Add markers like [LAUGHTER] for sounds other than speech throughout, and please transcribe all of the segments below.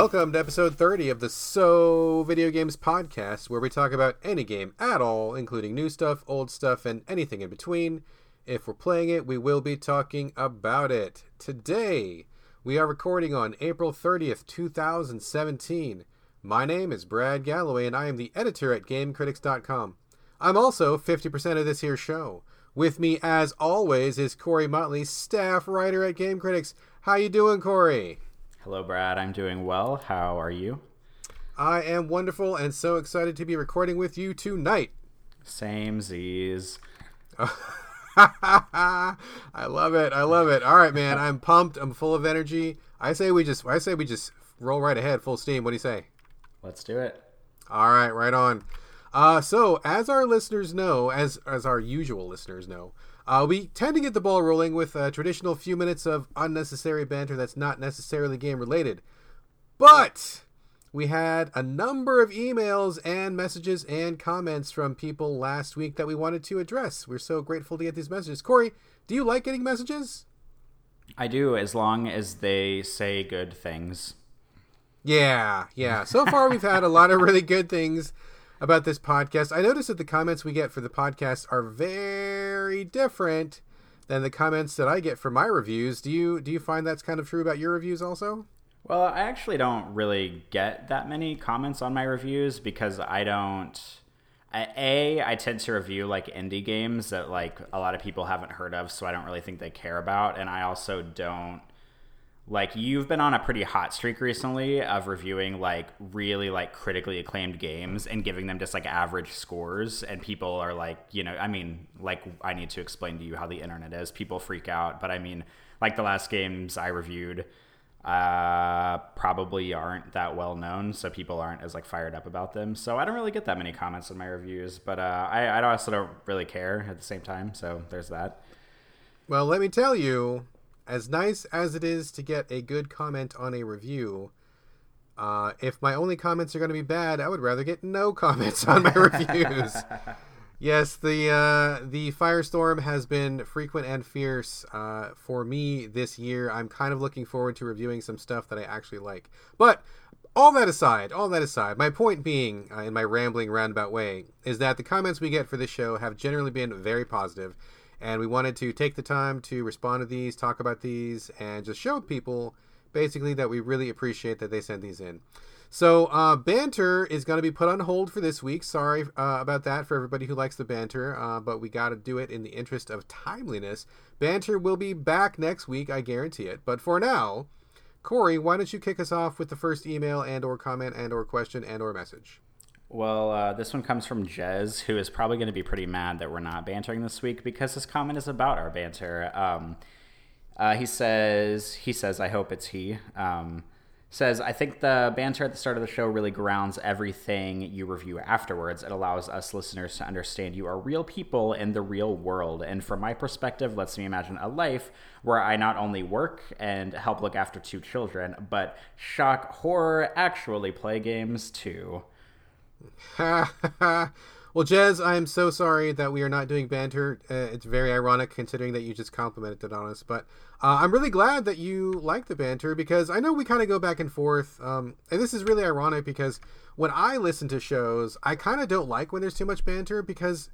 Welcome to episode 30 of the So Video Games podcast, where we talk about any game at all, including new stuff, old stuff, and anything in between. If we're playing it, we will be talking about it. Today, we are recording on April 30th, 2017. My name is Brad Galloway, and I am the editor at GameCritics.com. I'm also 50% of this here show. With me, as always, is Corey Motley, staff writer at Game Critics. How you doing, Corey? Hello, Brad. I'm doing well. How are you? I am wonderful and so excited to be recording with you tonight. Same Z's. [LAUGHS] I love it. I love it. All right, man. I'm pumped. I'm full of energy. I say we just I say we just roll right ahead, full steam. What do you say? Let's do it. All right, right on. Uh, so, as our listeners know, as as our usual listeners know, uh, we tend to get the ball rolling with a traditional few minutes of unnecessary banter that's not necessarily game related. But we had a number of emails and messages and comments from people last week that we wanted to address. We're so grateful to get these messages. Corey, do you like getting messages? I do, as long as they say good things. Yeah, yeah. So far, we've had a lot of really good things about this podcast. I noticed that the comments we get for the podcast are very different than the comments that I get for my reviews. Do you do you find that's kind of true about your reviews also? Well, I actually don't really get that many comments on my reviews because I don't. A, I tend to review like indie games that like a lot of people haven't heard of, so I don't really think they care about, and I also don't like you've been on a pretty hot streak recently of reviewing like really like critically acclaimed games and giving them just like average scores. And people are like you know i mean like i need to explain to you how the internet is. People freak out. But i mean like the last games i reviewed uh probably aren't that well known. So people aren't as like fired up about them. So i don't really get that many comments in my reviews. But uh i, I also don't really care at the same time. So there's that. Well let me tell you as nice as it is to get a good comment on a review, uh, if my only comments are going to be bad, I would rather get no [LAUGHS] comments on my reviews. [LAUGHS] yes, the uh, the firestorm has been frequent and fierce uh, for me this year. I'm kind of looking forward to reviewing some stuff that I actually like. But all that aside, all that aside, my point being, uh, in my rambling roundabout way, is that the comments we get for this show have generally been very positive and we wanted to take the time to respond to these, talk about these, and just show people basically that we really appreciate that they send these in. So, uh, banter is going to be put on hold for this week. Sorry uh, about that for everybody who likes the banter, uh, but we got to do it in the interest of timeliness. Banter will be back next week, I guarantee it. But for now, Corey, why don't you kick us off with the first email and or comment and or question and or message? Well, uh, this one comes from Jez, who is probably going to be pretty mad that we're not bantering this week because his comment is about our banter. Um, uh, he says, he says, I hope it's he. Um, says, I think the banter at the start of the show really grounds everything you review afterwards. It allows us listeners to understand you are real people in the real world. And from my perspective, lets me imagine a life where I not only work and help look after two children, but shock horror, actually play games too. [LAUGHS] well, Jez, I am so sorry that we are not doing banter. Uh, it's very ironic considering that you just complimented it on us. But uh, I'm really glad that you like the banter because I know we kind of go back and forth. Um, and this is really ironic because when I listen to shows, I kind of don't like when there's too much banter because.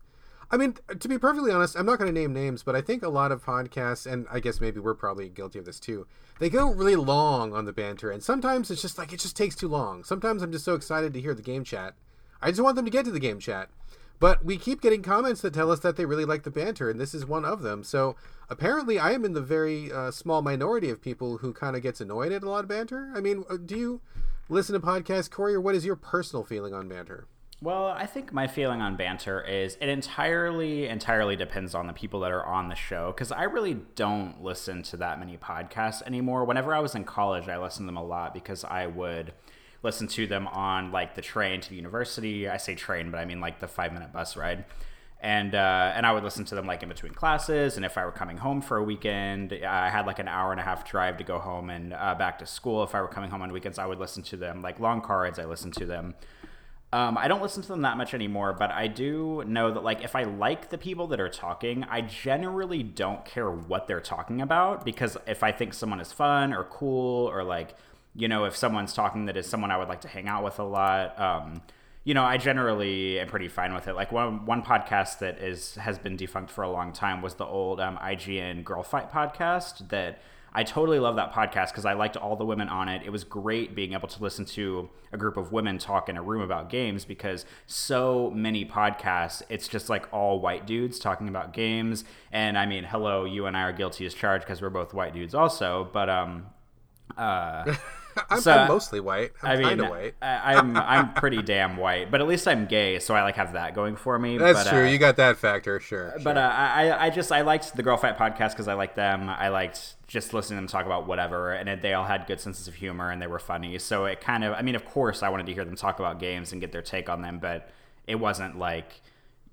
I mean, to be perfectly honest, I'm not going to name names, but I think a lot of podcasts, and I guess maybe we're probably guilty of this too, they go really long on the banter. And sometimes it's just like, it just takes too long. Sometimes I'm just so excited to hear the game chat I just want them to get to the game chat. But we keep getting comments that tell us that they really like the banter, and this is one of them. So apparently, I am in the very uh, small minority of people who kind of gets annoyed at a lot of banter. I mean, uh, do you listen to podcasts, Corey, or what is your personal feeling on banter? Well, I think my feeling on banter is it entirely entirely depends on the people that are on the show because I really don't listen to that many podcasts anymore. Whenever I was in college, I listened to them a lot because I would listen to them on like the train to the university. I say train, but I mean like the five minute bus ride. And uh, and I would listen to them like in between classes, and if I were coming home for a weekend, I had like an hour and a half drive to go home and uh, back to school. If I were coming home on weekends, I would listen to them like long cards. I listened to them. Um, I don't listen to them that much anymore, but I do know that like if I like the people that are talking, I generally don't care what they're talking about because if I think someone is fun or cool or like you know, if someone's talking that is someone I would like to hang out with a lot. Um, you know, I generally am pretty fine with it. Like one one podcast that is has been defunct for a long time was the old um, IGN Girl Fight podcast that I totally love that podcast because I liked all the women on it. It was great being able to listen to a group of women talk in a room about games because so many podcasts, it's just like all white dudes talking about games. And I mean, hello, you and I are guilty as charged because we're both white dudes also. But um, uh, [LAUGHS] I'm, So, I'm mostly white. I'm I mean, white. I, I'm I'm pretty damn white, but at least I'm gay, so I like have that going for me. That's but, true. uh, you got that factor, sure. but uh, I, I just I liked the Girl Fight podcast because I liked them. I liked just listening to them talk about whatever, and it, they all had good senses of humor and they were funny. So it kind of, I mean, of course, I wanted to hear them talk about games and get their take on them, but it wasn't like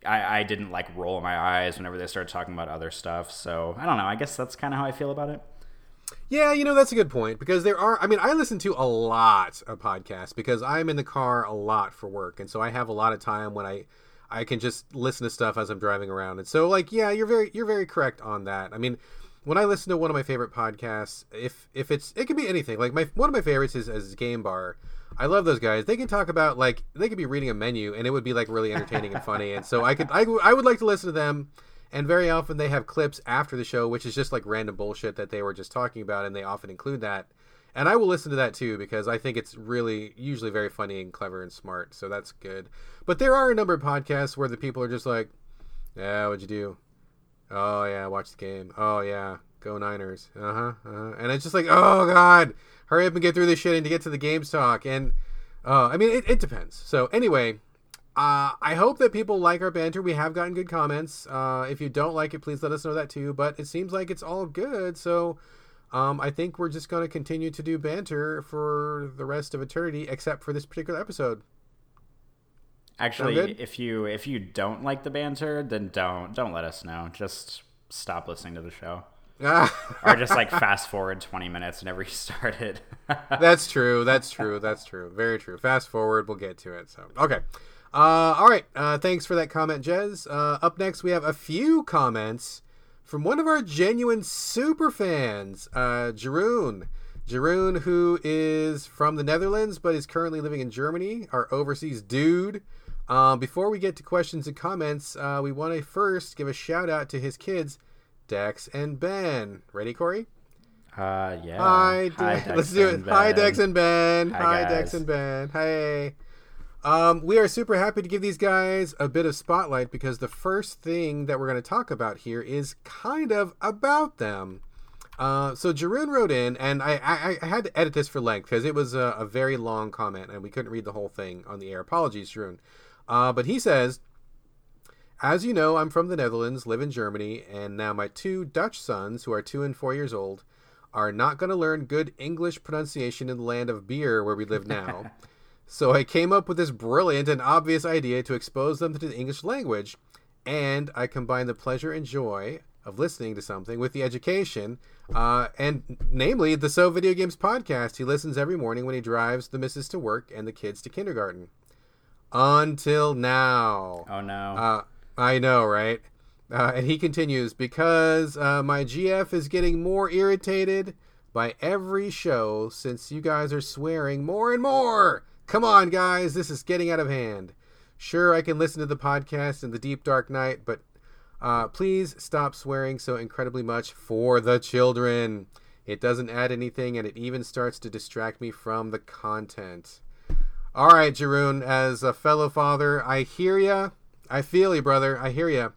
I, I didn't like roll my eyes whenever they started talking about other stuff. So I don't know. I guess that's kind of how I feel about it. Yeah, you know that's a good point because there are. I mean, I listen to a lot of podcasts because I'm in the car a lot for work, and so I have a lot of time when I I can just listen to stuff as I'm driving around. And so, like, yeah, you're very you're very correct on that. I mean, when I listen to one of my favorite podcasts, if if it's it can be anything. Like my one of my favorites is is Game Bar. I love those guys. They can talk about like they could be reading a menu and it would be like really entertaining and funny. And so I could I, I would like to listen to them. And very often they have clips after the show, which is just like random bullshit that they were just talking about, and they often include that. And I will listen to that too because I think it's really usually very funny and clever and smart. So that's good. But there are a number of podcasts where the people are just like, "Yeah, what'd you do? Oh yeah, watch the game. Oh yeah, go Niners. Uh huh. Uh-huh. And it's just like, oh god, hurry up and get through this shit and to get to the games talk. And uh, I mean, it, it depends. So anyway, uh, I hope that people like our banter. We have gotten good comments. Uh, if you don't like it, please let us know that too. But it seems like it's all good. So um, I think we're just going to continue to do banter for the rest of eternity, except for this particular episode. Actually, if you if you don't like the banter, then don't don't let us know. Just stop listening to the show. [LAUGHS] or just like fast forward 20 minutes whenever you [LAUGHS] started. that's true. That's true. That's true. Very true. Fast forward. We'll get to it. So okay. Uh, all right. Uh, thanks for that comment, Jez. Uh, up next, we have a few comments from one of our genuine super fans, uh, Jeroen. Jeroen, who is from the Netherlands but is currently living in Germany, our overseas dude. Um, before we get to questions and comments, uh, we want to first give a shout out to his kids, Dex and Ben. Ready, Corey? Uh, yeah. Hi, [LAUGHS] Dex Let's do it. Hi. Dex and Ben. Hi, Hi. Dex and Ben. Hey. Um, we are super happy to give these guys a bit of spotlight because the first thing that we're going to talk about here is kind of about them. Uh, so Jeroen wrote in, and I, I, I had to edit this for length because it was a, a very long comment and we couldn't read the whole thing on the air. Apologies, Jeroen. Uh, but he says, as you know, I'm from the Netherlands, live in Germany, and now my two Dutch sons, who are two and four years old, are not going to learn good English pronunciation in the land of beer where we live now. [LAUGHS] so I came up with this brilliant and obvious idea to expose them to the English language, and I combine the pleasure and joy of listening to something with the education, uh, and namely the So Video Games podcast. He listens every morning when he drives the missus to work and the kids to kindergarten. Until now. Oh no. Uh, I know, right? Uh, and he continues because uh, my GF is getting more irritated by every show since you guys are swearing more and more. Come on, guys, this is getting out of hand. Sure, I can listen to the podcast in the deep dark night, but uh, please stop swearing so incredibly much for the children. It doesn't add anything, and it even starts to distract me from the content. All right, Jeroen, as a fellow father, I hear ya. I feel you, brother. I hear ya.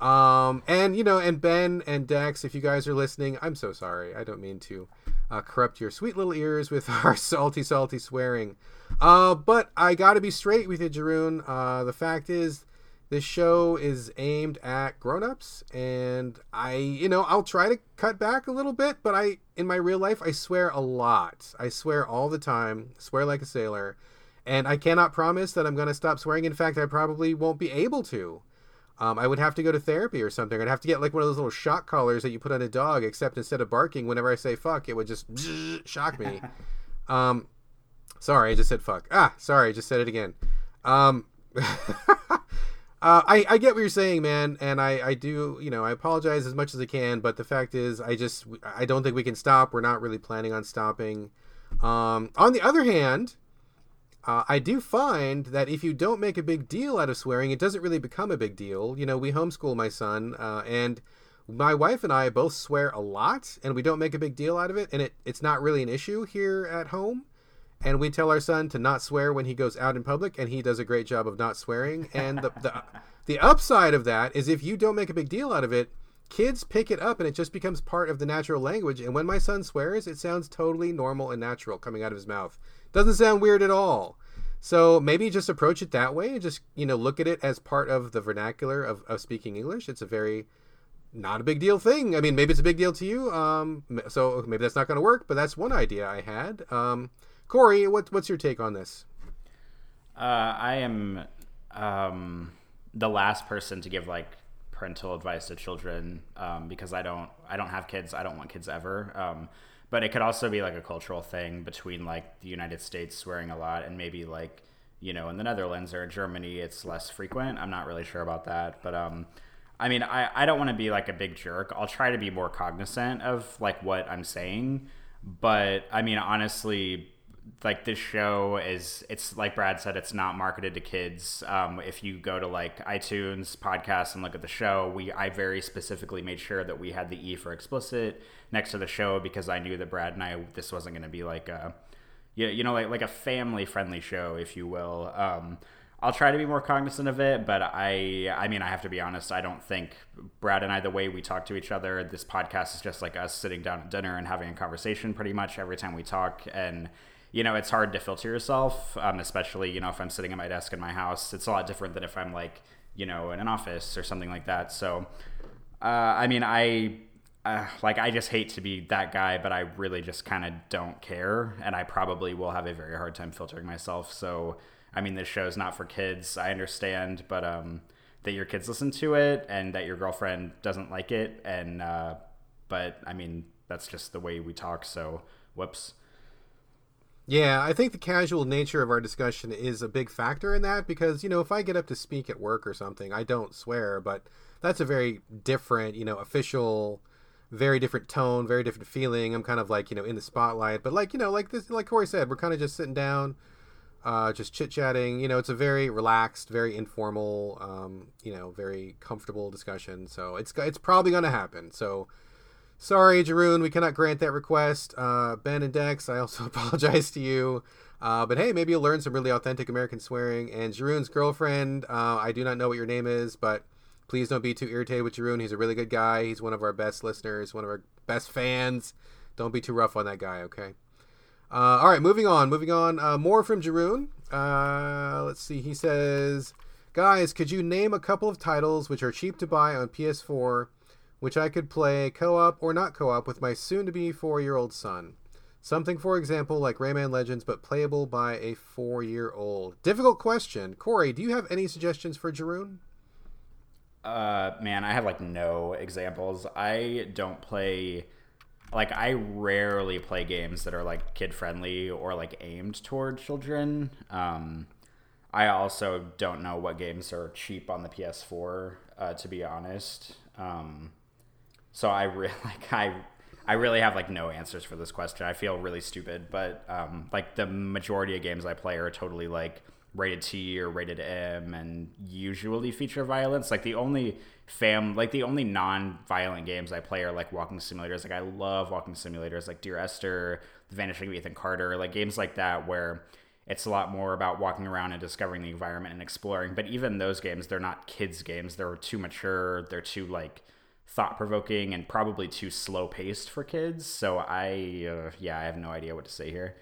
Um, and you know, and Ben and Dex, if you guys are listening, I'm so sorry. I don't mean to uh, corrupt your sweet little ears with [LAUGHS] our salty, salty swearing. Uh, but I got to be straight with you, Jeroen. Uh, the fact is, this show is aimed at grown-ups, and I, you know, I'll try to cut back a little bit, but I, in my real life, I swear a lot. I swear all the time. Swear like a sailor. And I cannot promise that I'm going to stop swearing. In fact, I probably won't be able to. Um, I would have to go to therapy or something. I'd have to get like one of those little shock collars that you put on a dog, except instead of barking, whenever I say fuck, it would just [LAUGHS] shock me. [LAUGHS] um, sorry, I just said fuck. Ah, sorry, I just said it again. Um, [LAUGHS] uh, I, I get what you're saying, man, and I, I do, you know, I apologize as much as I can, but the fact is, I just, I don't think we can stop. We're not really planning on stopping. Um, on the other hand, uh, I do find that if you don't make a big deal out of swearing, it doesn't really become a big deal. You know, we homeschool my son, uh, and my wife and I both swear a lot, and we don't make a big deal out of it, and it, it's not really an issue here at home. And we tell our son to not swear when he goes out in public, and he does a great job of not swearing. And the, the, [LAUGHS] the upside of that is if you don't make a big deal out of it, kids pick it up and it just becomes part of the natural language. And when my son swears, it sounds totally normal and natural coming out of his mouth. Doesn't sound weird at all. So maybe just approach it that way and just, you know, look at it as part of the vernacular of, of speaking English. It's a very not a big deal thing. I mean, maybe it's a big deal to you. Um, so maybe that's not going to work, but that's one idea I had. Um, Corey, what, what's your take on this? Uh, I am um, the last person to give like parental advice to children um, because I don't I don't have kids. I don't want kids ever. Um, but it could also be like a cultural thing between like the United States swearing a lot and maybe like you know in the Netherlands or Germany it's less frequent. I'm not really sure about that, but um, I mean I I don't want to be like a big jerk. I'll try to be more cognizant of like what I'm saying, but I mean honestly like this show is it's like brad said it's not marketed to kids. Um, if you go to like itunes podcast and look at the show we i very specifically made sure that we had the e for explicit next to the show because i knew that brad and i this wasn't going to be like a you, you know like like a family friendly show if you will. Um, I'll try to be more cognizant of it, but I I mean I have to be honest, I don't think Brad and I the way we talk to each other, this podcast is just like us sitting down at dinner and having a conversation pretty much every time we talk. And you know, it's hard to filter yourself, um, especially, you know, if I'm sitting at my desk in my house. It's a lot different than if I'm like, you know, in an office or something like that. So, uh, I mean, I. Uh, like I just hate to be that guy, but I really just kind of don't care, and I probably will have a very hard time filtering myself. So, I mean, this show is not for kids. I understand, but um, that your kids listen to it and that your girlfriend doesn't like it, and uh, but I mean, that's just the way we talk. So, whoops. Yeah, I think the casual nature of our discussion is a big factor in that because, you know, if I get up to speak at work or something, I don't swear, but that's a very different, you know, official, very different tone, very different feeling. I'm kind of like, you know, in the spotlight, but like, you know, like this, like Corey said, we're kind of just sitting down, uh, just chit chatting. You know, it's a very relaxed, very informal, um, you know, very comfortable discussion. So it's, it's probably going to happen. So, Sorry, Jeroen, we cannot grant that request. Uh, ben and Dex, I also [LAUGHS] apologize to you. Uh, but hey, maybe you'll learn some really authentic American swearing. And Jeroen's girlfriend, uh, I do not know what your name is, but please don't be too irritated with Jeroen. He's a really good guy. He's one of our best listeners, one of our best fans. Don't be too rough on that guy, okay? Uh, all right, moving on. Moving on. Uh, more from Jeroen. Uh, let's see. He says, Guys, could you name a couple of titles which are cheap to buy on PS4 which I could play co op or not co op with my soon to be four year old son. Something, for example, like Rayman Legends, but playable by a four year old. Difficult question. Corey, do you have any suggestions for Jeroen? Uh, man, I have like no examples. I don't play, like, I rarely play games that are like kid friendly or like aimed toward children. Um, I also don't know what games are cheap on the PS4, uh, to be honest. Um, so I really [LAUGHS] like I I really have like no answers for this question. I feel really stupid, but um, like the majority of games I play are totally like rated T or rated M, and usually feature violence. Like the only fam, like the only non-violent games I play are like walking simulators. Like I love walking simulators, like Dear Esther, The Vanishing of Ethan Carter, like games like that where it's a lot more about walking around and discovering the environment and exploring. But even those games, they're not kids games. They're too mature. They're too like thought provoking and probably too slow paced for kids. So I, uh, yeah, I have no idea what to say here.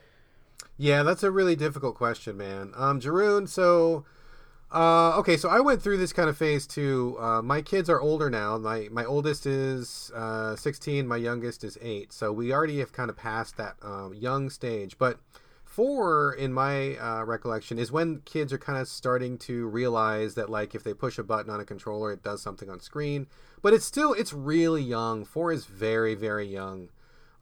Yeah, that's a really difficult question, man. Um, Jeroen, so. Uh, okay, so I went through this kind of phase too. Uh, my kids are older now. My my oldest is uh, 16. My youngest is eight. So we already have kind of passed that um, young stage. But four, in my uh, recollection, is when kids are kind of starting to realize that like if they push a button on a controller, it does something on screen but it's still it's really young. Four is very very young.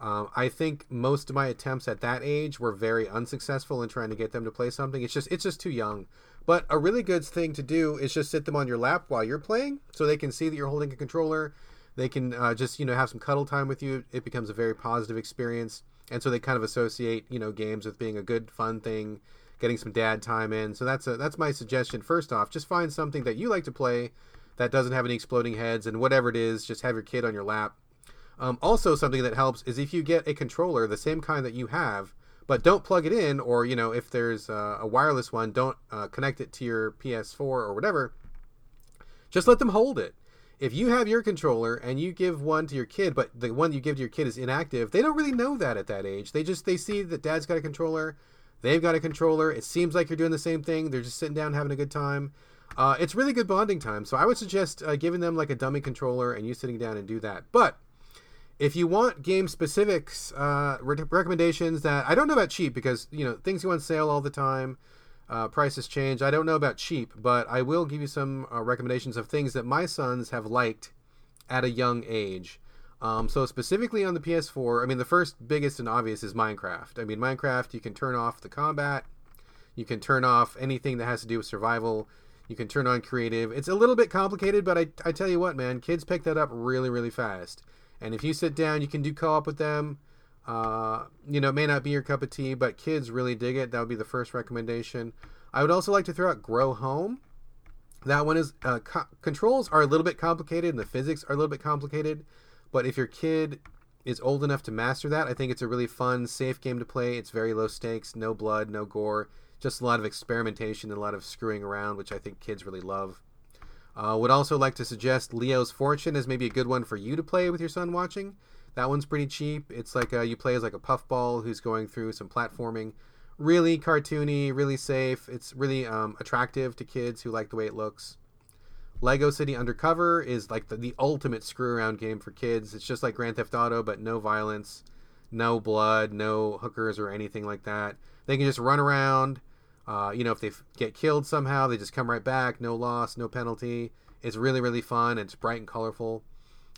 Um, I think most of my attempts at that age were very unsuccessful in trying to get them to play something. It's just it's just too young. But a really good thing to do is just sit them on your lap while you're playing, so they can see that you're holding a controller. They can uh, just you know have some cuddle time with you. It becomes a very positive experience. And so they kind of associate you know games with being a good fun thing, getting some dad time in. So that's a that's my suggestion. First off, just find something that you like to play that doesn't have any exploding heads, and whatever it is, just have your kid on your lap. Um, also, something that helps is if you get a controller, the same kind that you have, but don't plug it in, or you know, if there's a, a wireless one, don't uh, connect it to your PS4 or whatever. Just let them hold it if you have your controller and you give one to your kid but the one you give to your kid is inactive they don't really know that at that age. They just they see that dad's got a controller they've got a controller it seems like you're doing the same thing they're just sitting down having a good time. Uh, it's really good bonding time so i would suggest uh, giving them like a dummy controller and you sitting down and do that. But if you want game specifics uh, re- recommendations that i don't know about cheap because you know things go on sale all the time uh, prices change. I don't know about cheap, but I will give you some uh, recommendations of things that my sons have liked at a young age. Um, so specifically on the PS4, I mean the first biggest and obvious is Minecraft. I mean Minecraft, you can turn off the combat, you can turn off anything that has to do with survival, you can turn on creative. It's a little bit complicated, but I, I tell you what, man, kids pick that up really really fast. And if you sit down, you can do co-op with them. Uh, you know, it may not be your cup of tea, but kids really dig it. That would be the first recommendation. I would also like to throw out Grow Home. That one is uh, co- controls are a little bit complicated and the physics are a little bit complicated, but if your kid is old enough to master that, I think it's a really fun, safe game to play. It's very low stakes, no blood, no gore, just a lot of experimentation and a lot of screwing around, which I think kids really love. Uh, would also like to suggest Leo's Fortune as maybe a good one for you to play with your son watching. That one's pretty cheap. It's like a, you play as like a puffball who's going through some platforming. Really cartoony, really safe. It's really um, attractive to kids who like the way it looks. Lego City Undercover is like the, the ultimate screw around game for kids. It's just like Grand Theft Auto, but no violence, no blood, no hookers or anything like that. They can just run around. Uh, you know, if they get killed somehow, they just come right back. No loss, no penalty. It's really, really fun. It's bright and colorful.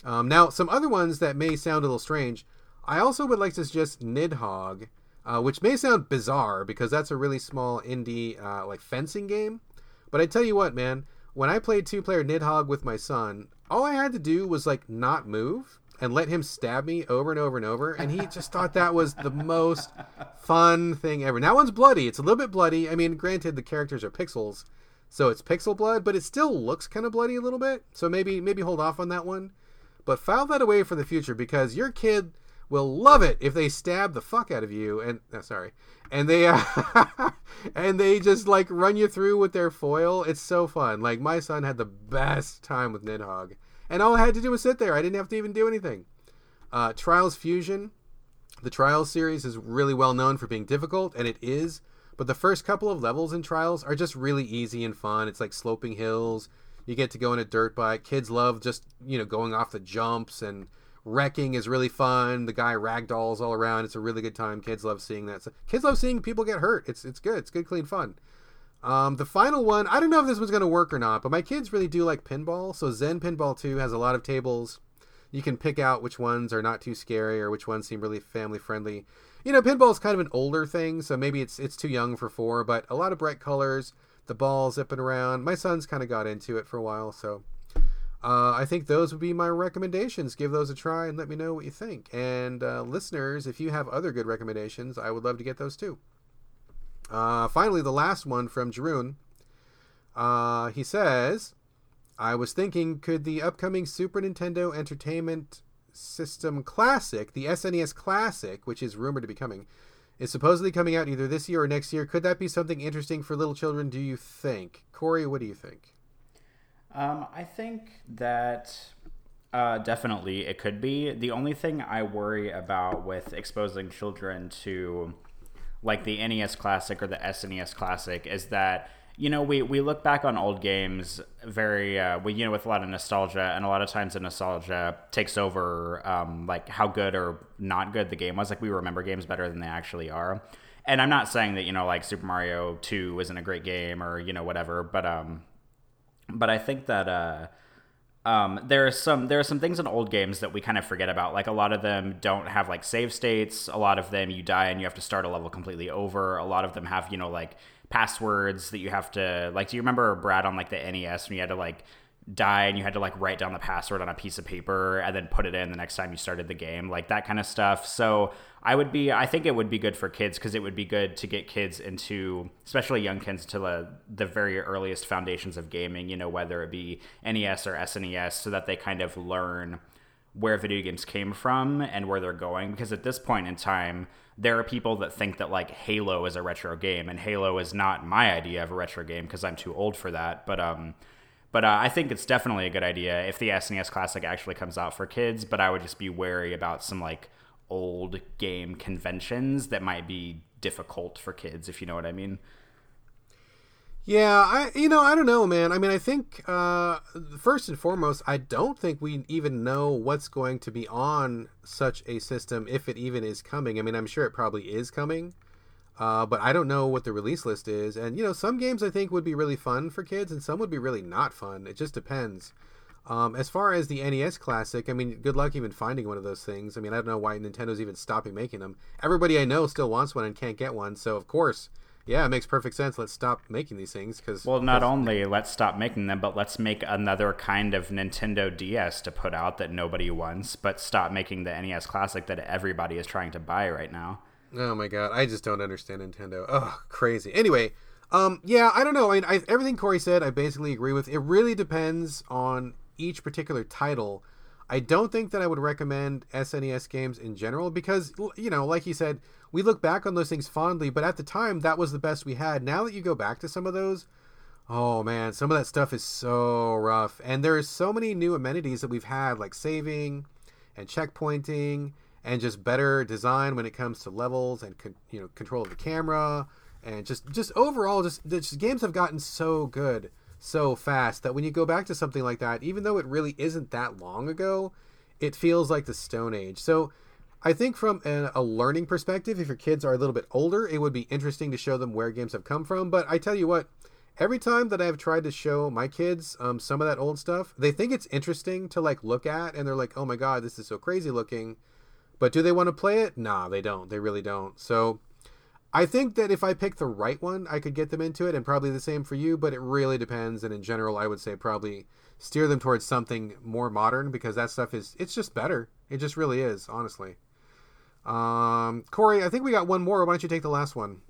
Um, now, some other ones that may sound a little strange. I also would like to suggest Nidhogg, uh, which may sound bizarre because that's a really small indie uh, like fencing game. But I tell you what, man, when I played two-player Nidhogg with my son, all I had to do was like not move and let him stab me over and over and over, and he just thought that was the most fun thing ever. Now one's bloody; it's a little bit bloody. I mean, granted, the characters are pixels, so it's pixel blood, but it still looks kind of bloody a little bit. So maybe maybe hold off on that one. But file that away for the future because your kid will love it if they stab the fuck out of you and uh, sorry and they uh, [LAUGHS] and they just like run you through with their foil. It's so fun. Like my son had the best time with nidhogg and all i had to do was sit there. I didn't have to even do anything. Uh, trials fusion the trials series is really well known for being difficult and it is but the first couple of levels in trials are just really easy and fun. It's like sloping hills you get to go on a dirt bike. Kids love just you know going off the jumps and wrecking is really fun. The guy ragdolls all around. It's a really good time. Kids love seeing that. So kids love seeing people get hurt. It's it's good. It's good, clean fun. Um, the final one, I don't know if this one's going to work or not, but my kids really do like pinball. So Zen Pinball 2 has a lot of tables. You can pick out which ones are not too scary or which ones seem really family friendly. You know, pinball is kind of an older thing, so maybe it's it's too young for four, but a lot of bright colors the ball zipping around. My son's kind of got into it for a while, so uh, I think those would be my recommendations. Give those a try and let me know what you think. And uh, listeners, if you have other good recommendations, I would love to get those too. Uh, finally, the last one from Jeroen. Uh, he says, I was thinking, could the upcoming Super Nintendo Entertainment System Classic, the SNES Classic, which is rumored to be coming, is supposedly coming out either this year or next year. Could that be something interesting for little children, do you think? Corey, what do you think? Um, I think that uh, definitely it could be. The only thing I worry about with exposing children to like the NES Classic or the SNES Classic is that you know, we, we look back on old games very, uh, we, you know, with a lot of nostalgia, and a lot of times the nostalgia takes over, um, like how good or not good the game was. Like we remember games better than they actually are. And I'm not saying that you know, like Super Mario Two isn't a great game or you know whatever, but um, but I think that uh, um, there are some there are some things in old games that we kind of forget about. Like a lot of them don't have like save states. A lot of them you die and you have to start a level completely over. A lot of them have you know like passwords that you have to like do you remember brad on like the nes when you had to like die and you had to like write down the password on a piece of paper and then put it in the next time you started the game, like that kind of stuff. So I would be, I think it would be good for kids because it would be good to get kids into, especially young kids, to the, the very earliest foundations of gaming, you know, whether it be NES or SNES, so that they kind of learn where video games came from and where they're going. Because at this point in time, there are people that think that like Halo is a retro game, and Halo is not my idea of a retro game because I'm too old for that. But, um, but uh, I think it's definitely a good idea if the SNES Classic actually comes out for kids. But I would just be wary about some like old game conventions that might be difficult for kids, if you know what I mean. Yeah, I you know I don't know, man. I mean, I think uh, first and foremost, I don't think we even know what's going to be on such a system if it even is coming. I mean, I'm sure it probably is coming. Uh, but I don't know what the release list is. And, you know, some games I think would be really fun for kids and some would be really not fun. It just depends. Um, as far as the NES Classic, I mean, good luck even finding one of those things. I mean, I don't know why Nintendo's even stopping making them. Everybody I know still wants one and can't get one. So, of course, yeah, it makes perfect sense. Let's stop making these things because. Well, not only let's stop making them, but let's make another kind of Nintendo DS to put out that nobody wants, but stop making the NES Classic that everybody is trying to buy right now. Oh my god, I just don't understand Nintendo. Oh, crazy. Anyway, um, yeah, I don't know. I mean, I, everything Corey said, I basically agree with. It really depends on each particular title. I don't think that I would recommend SNES games in general because, you know, like he said, we look back on those things fondly, but at the time, that was the best we had. Now that you go back to some of those, oh man, some of that stuff is so rough. And there is so many new amenities that we've had, like saving and checkpointing and just better design when it comes to levels and con- you know control of the camera and just just overall just, just games have gotten so good so fast that when you go back to something like that even though it really isn't that long ago it feels like the stone age so i think from a, a learning perspective if your kids are a little bit older it would be interesting to show them where games have come from but i tell you what every time that I've tried to show my kids um, some of that old stuff, they think it's interesting to like look at, and they're like, "Oh my god, this is so crazy looking." But do they want to play it? Nah, they don't. They really don't. So I think that if I pick the right one, I could get them into it, and probably the same for you. But it really depends. And in general, I would say probably steer them towards something more modern because that stuff is it's just better. It just really is, honestly. Um, Corey, I think we got one more. Why don't you take the last one?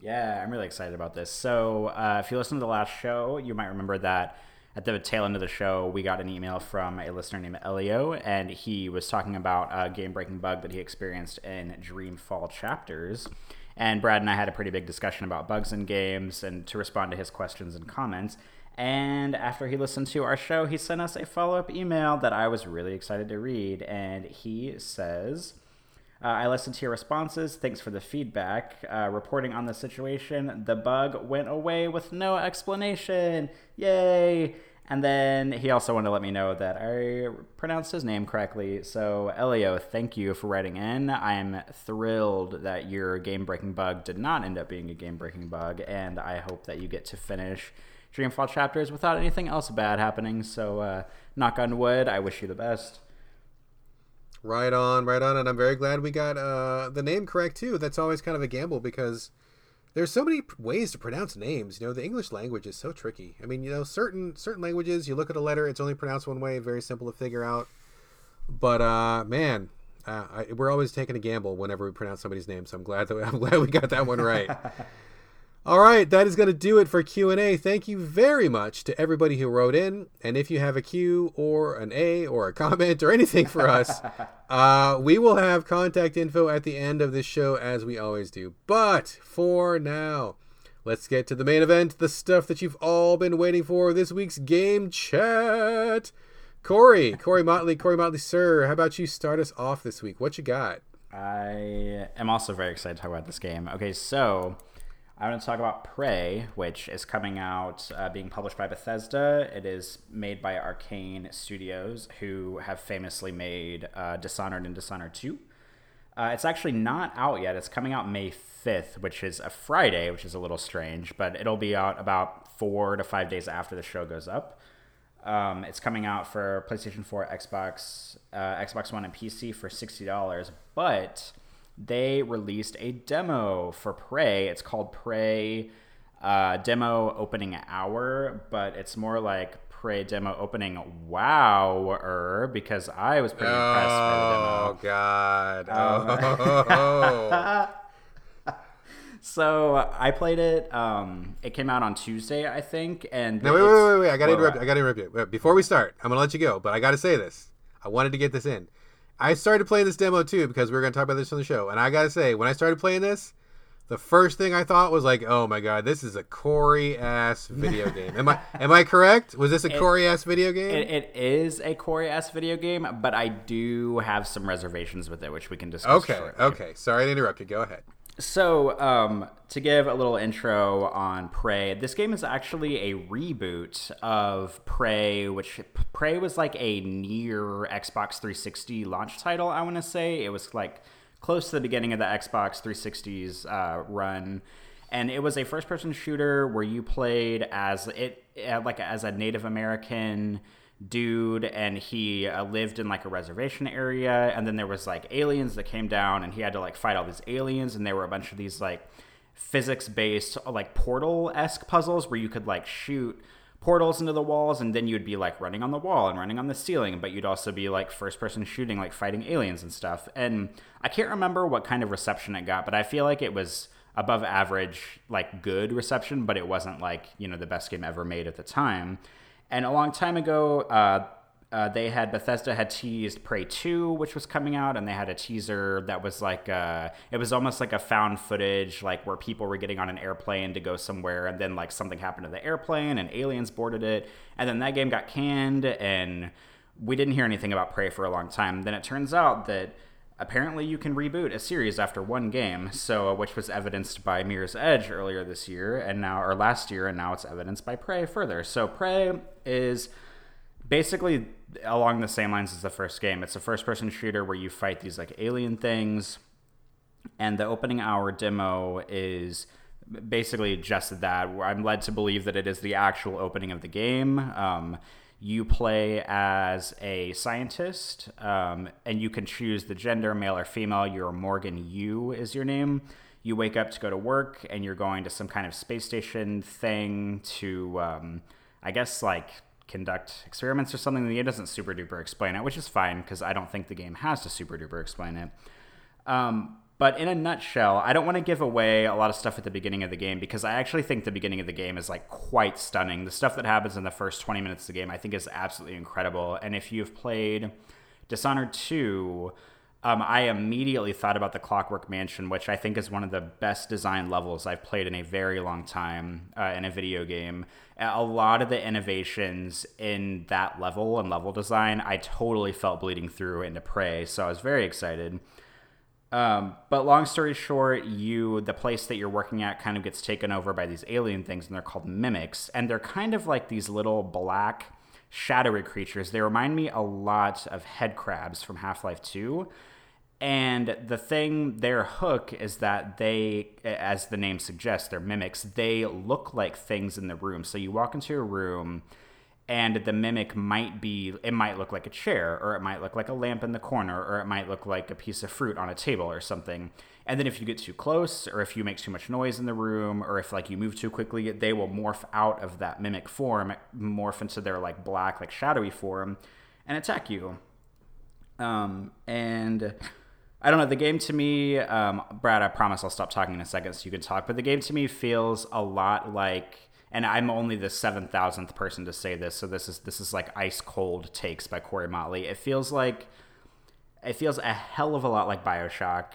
Yeah, I'm really excited about this. So, uh, if you listen to the last show, you might remember that at the tail end of the show, we got an email from a listener named Elio, and he was talking about a game breaking bug that he experienced in Dreamfall Chapters. And Brad and I had a pretty big discussion about bugs in games and to respond to his questions and comments. And after he listened to our show, he sent us a follow up email that I was really excited to read. And he says, uh, I listened to your responses. Thanks for the feedback. Uh, reporting on the situation, the bug went away with no explanation. Yay! And then he also wanted to let me know that I pronounced his name correctly. So, Elio, thank you for writing in. I am thrilled that your game breaking bug did not end up being a game breaking bug, and I hope that you get to finish Dreamfall chapters without anything else bad happening. So, uh, knock on wood, I wish you the best. Right on, right on, and I'm very glad we got uh, the name correct too. That's always kind of a gamble because there's so many ways to pronounce names. You know, the English language is so tricky. I mean, you know, certain certain languages, you look at a letter, it's only pronounced one way, very simple to figure out. But uh, man, uh, I, we're always taking a gamble whenever we pronounce somebody's name. So I'm glad that [LAUGHS] I'm glad we got that one right. [LAUGHS] All right, that is going to do it for Q&A. Thank you very much to everybody who wrote in. And if you have a Q or an A or a [LAUGHS] comment or anything for us, [LAUGHS] uh, we will have contact info at the end of this show as we always do. But for now, let's get to the main event, the stuff that you've all been waiting for, this week's game chat. Corey, [LAUGHS] Corey Motley, Corey Motley, sir, how about you start us off this week? What you got? I am also very excited to talk about this game. Okay, so I want to talk about Prey, which is coming out, uh, being published by Bethesda. It is made by Arkane Studios, who have famously made uh, Dishonored and Dishonored 2. Uh, it's actually not out yet. It's coming out May 5th, which is a Friday, which is a little strange, but it'll be out about four to five days after the show goes up. Um, it's coming out for PlayStation 4, Xbox, uh, Xbox One, and PC for $60, but they released a demo for Prey. It's called Prey uh, Demo Opening Hour, but it's more like Prey demo opening wow because I was pretty impressed by the demo. Oh God! Oh. [LAUGHS] So I played it. Um, it came out on Tuesday, I think. And no, wait, wait, wait, wait! I gotta interrupt. I gotta interrupt you. Before we start, I'm gonna let you go, but I gotta say this. I wanted to get this in. I started playing this demo too because we were gonna talk about this on the show, and I gotta say, when I started playing this, the first thing I thought was like, "Oh my god, this is a Corey ass video [LAUGHS] game." Am I am I correct? Was this a Corey ass video game? It, it is a Corey ass video game, but I do have some reservations with it, which we can discuss. okay, shortly. okay. Sorry to interrupt you. Go ahead. So, um, to give a little intro on Prey, this game is actually a reboot of Prey, which Prey was like a near Xbox 360 launch title, I want to say. It was like close to the beginning of the Xbox 360's uh, run. And it was a first person shooter where you played as it, like as a Native American dude and he uh, lived in like a reservation area and then there was like aliens that came down and he had to like fight all these aliens and there were a bunch of these like physics based like portal-esque puzzles where you could like shoot portals into the walls and then you'd be like running on the wall and running on the ceiling but you'd also be like first person shooting like fighting aliens and stuff. And i can't remember what kind of reception it got but i feel like it was above average like good reception but it wasn't like you know the best game ever made at the time and a long time ago, uh, uh, they had Bethesda had teased Prey 2, which was coming out, and they had a teaser that was like uh, it was almost like a found footage, like where people were getting on an airplane to go somewhere, and then like something happened to the airplane, and aliens boarded it, and then that game got canned, and we didn't hear anything about Prey for a long time. Then it turns out that apparently you can reboot a series after one game so which was evidenced by mirror's edge earlier this year and now or last year and now it's evidenced by prey further. So prey is basically along the same lines as the first game. It's a first person shooter where you fight these like alien things and the opening hour demo is basically just that. I'm led to believe that it is the actual opening of the game um, you play as a scientist um, and you can choose the gender male or female. You're morgan yu is your name. You wake up to go to work and you're going to some kind of space station thing to um, i guess like conduct experiments or something. The game doesn't super duper explain it which is fine because i don't think the game has to super duper explain it. Um, but in a nutshell, I don't want to give away a lot of stuff at the beginning of the game because I actually think the beginning of the game is like quite stunning. The stuff that happens in the first 20 minutes of the game I think is absolutely incredible. And if you've played Dishonored 2, um, I immediately thought about the Clockwork Mansion, which I think is one of the best designed levels I've played in a very long time uh, in a video game. A lot of the innovations in that level and level design, I totally felt bleeding through into Prey, so I was very excited. Um, but long story short, you the place that you're working at kind of gets taken over by these alien things, and they're called mimics, and they're kind of like these little black shadowy creatures. They remind me a lot of head crabs from Half Life Two. And the thing, their hook is that they, as the name suggests, they're mimics. They look like things in the room. So you walk into a room, and the mimic might be it might look like a chair or it might look like a lamp in the corner or it might look like a piece of fruit on a table or something and then if you get too close or if you make too much noise in the room or if like you move too quickly they will morph out of that mimic form morph into their like black like shadowy form and attack you um and I don't know. The game to me, um, Brad. I promise I'll stop talking in a second so you can talk. But the game to me feels a lot like and I'm only the seven thousandth person to say this, so this is this is like ice cold takes by Corey Motley. It feels like it feels a hell of a lot like Bioshock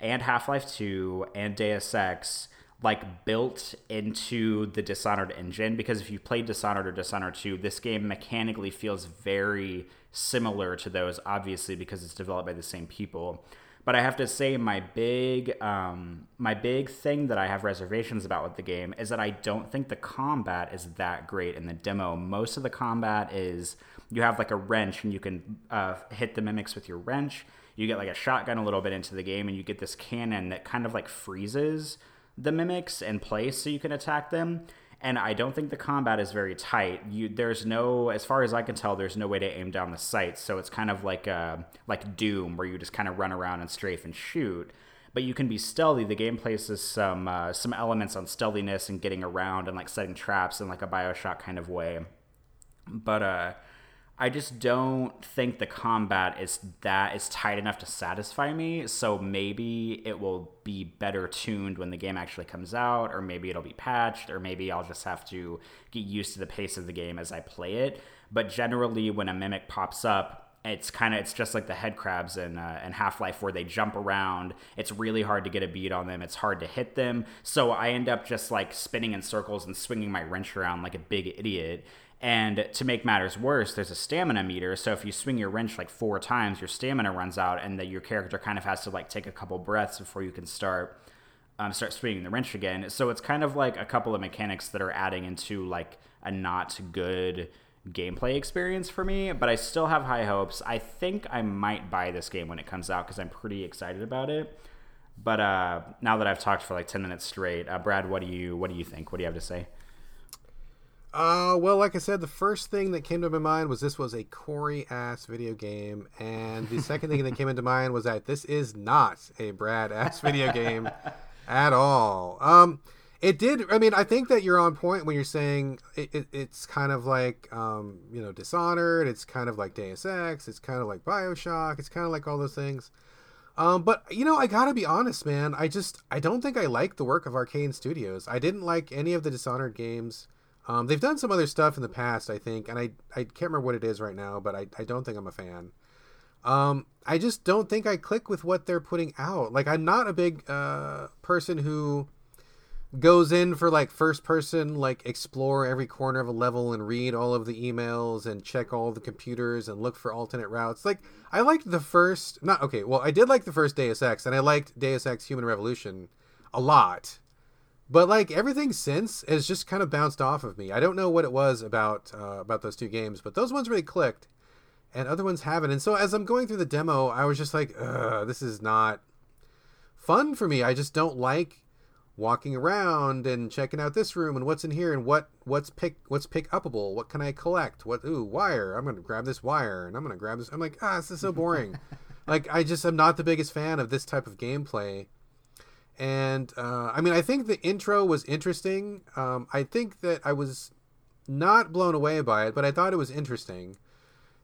and Half Life Two and Deus Ex, like built into the Dishonored engine. Because if you played Dishonored or Dishonored Two, this game mechanically feels very similar to those, obviously because it's developed by the same people. But I have to say, my big, um, my big thing that I have reservations about with the game is that I don't think the combat is that great in the demo. Most of the combat is you have like a wrench and you can uh, hit the mimics with your wrench. You get like a shotgun a little bit into the game, and you get this cannon that kind of like freezes the mimics in place so you can attack them and I don't think the combat is very tight. You there's no, as far as I can tell, there's no way to aim down the sights. So it's kind of like uh, like Doom, where you just kind of run around and strafe and shoot. But you can be stealthy. The game places some uh, some elements on stealthiness and getting around and like setting traps in like a Bioshock kind of way. but uh, I just don't think the combat is that is tight enough to satisfy me. So maybe it will be better tuned when the game actually comes out, or maybe it'll be patched, or maybe I'll just have to get used to the pace of the game as I play it. But generally, when a mimic pops up, it's kind of it's just like the head crabs in uh, in Half Life where they jump around. It's really hard to get a beat on them. It's hard to hit them. So I end up just like spinning in circles and swinging my wrench around like a big idiot. And to make matters worse, there's a stamina meter. So if you swing your wrench like four times, your stamina runs out, and that your character kind of has to like take a couple breaths before you can start um, start swinging the wrench again. So it's kind of like a couple of mechanics that are adding into like a not good gameplay experience for me, but I still have high hopes. I think I might buy this game when it comes out because I'm pretty excited about it. But uh, now that I've talked for like ten minutes straight, uh, Brad, what do you what do you think? What do you have to say? Uh, well, like I said, the first thing that came to my mind was this was a Corey ass video game, and the second thing that came into mind was that this is not a Brad ass video game [LAUGHS] at all. Um, it did. I mean, I think that you're on point when you're saying it, it, it's kind of like, um, you know, Dishonored. It's kind of like Deus Ex. It's kind of like Bioshock. It's kind of like all those things. Um, but you know, I gotta be honest, man. I just I don't think I like the work of Arkane Studios. I didn't like any of the Dishonored games. Um, they've done some other stuff in the past, I think, and I I can't remember what it is right now, but I, I don't think I'm a fan. Um, I just don't think I click with what they're putting out. Like, I'm not a big uh, person who goes in for like first person like explore every corner of a level and read all of the emails and check all the computers and look for alternate routes. Like i liked the first not okay well i did like the first deus ex and i liked deus ex human revolution a lot. But like everything since has just kind of bounced off of me. I don't know what it was about uh, about those two games but those ones really clicked and other ones haven't. And so as i'm going through the demo i was just like this is not fun for me. I just don't like walking around and checking out this room and what's in here and what what's pick what's pick upable what can i collect what ooh wire i'm gonna grab this wire and i'm gonna grab this i'm like ah this is so boring. [LAUGHS] Like i just am not the biggest fan of this type of gameplay. And uh, i mean i think the intro was interesting. Um, i think that i was not blown away by it but i thought it was interesting.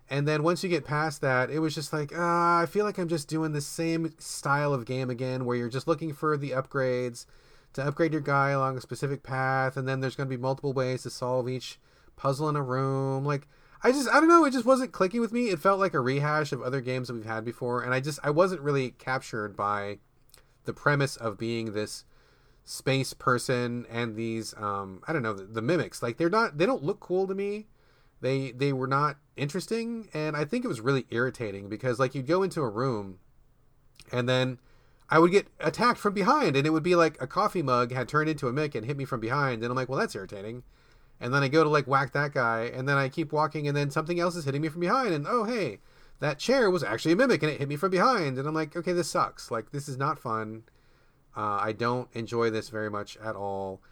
And then once you get past that it was just like ah, i feel like i'm just doing the same style of game again where you're just looking for the upgrades to upgrade your guy along a specific path, and then there's going to be multiple ways to solve each puzzle in a room. Like, I just, I don't know, it just wasn't clicking with me. It felt like a rehash of other games that we've had before, and I just, I wasn't really captured by the premise of being this space person and these, um, I don't know, the, the mimics. Like, they're not, they don't look cool to me. They, they were not interesting, and I think it was really irritating because, like, you'd go into a room, and then I would get attacked from behind, and it would be like a coffee mug had turned into a mick and hit me from behind, and I'm like, well, that's irritating. And then I go to like whack that guy, and then I keep walking, and then something else is hitting me from behind, and oh hey, that chair was actually a mimic, and it hit me from behind, and I'm like, okay, this sucks. Like this is not fun. Uh, I don't enjoy this very much at all.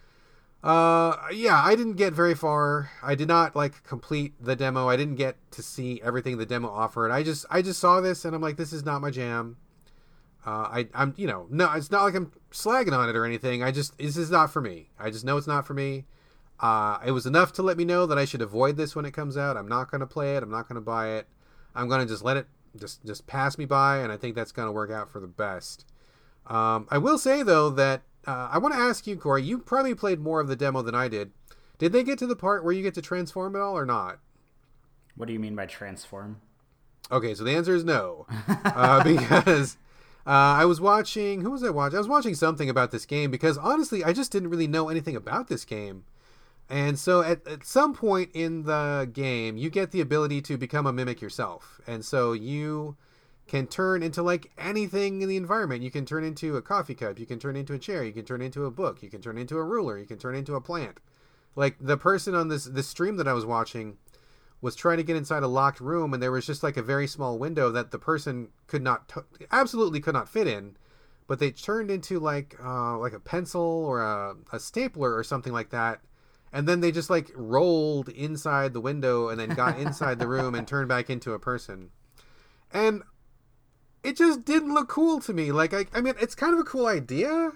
Uh, yeah, I didn't get very far. I did not like complete the demo. I didn't get to see everything the demo offered. I just I just saw this and I'm like, this is not my jam. Uh, I, I'm, you know, no, it's not like I'm slagging on it or anything. I just, this is not for me. I just know it's not for me. Uh, it was enough to let me know that I should avoid this when it comes out. I'm not going to play it. I'm not going to buy it. I'm going to just let it just just pass me by, and I think that's going to work out for the best. Um, I will say though that uh, I want to ask you, Corey. You probably played more of the demo than I did. Did they get to the part where you get to transform at all, or not? What do you mean by transform? Okay, so the answer is no, [LAUGHS] uh, because uh, I was watching. Who was I watching? I was watching something about this game because honestly, I just didn't really know anything about this game. And so at, at some point in the game, you get the ability to become a mimic yourself. And so you can turn into like anything in the environment. You can turn into a coffee cup, you can turn into a chair, you can turn into a book, you can turn into a ruler, you can turn into a plant. Like the person on this this stream that I was watching, was trying to get inside a locked room and there was just like a very small window that the person could not t- absolutely could not fit in but they turned into like uh, like a pencil or a, a stapler or something like that and then they just like rolled inside the window and then got inside the room and turned back into a person. And it just didn't look cool to me. Like I, I mean it's kind of a cool idea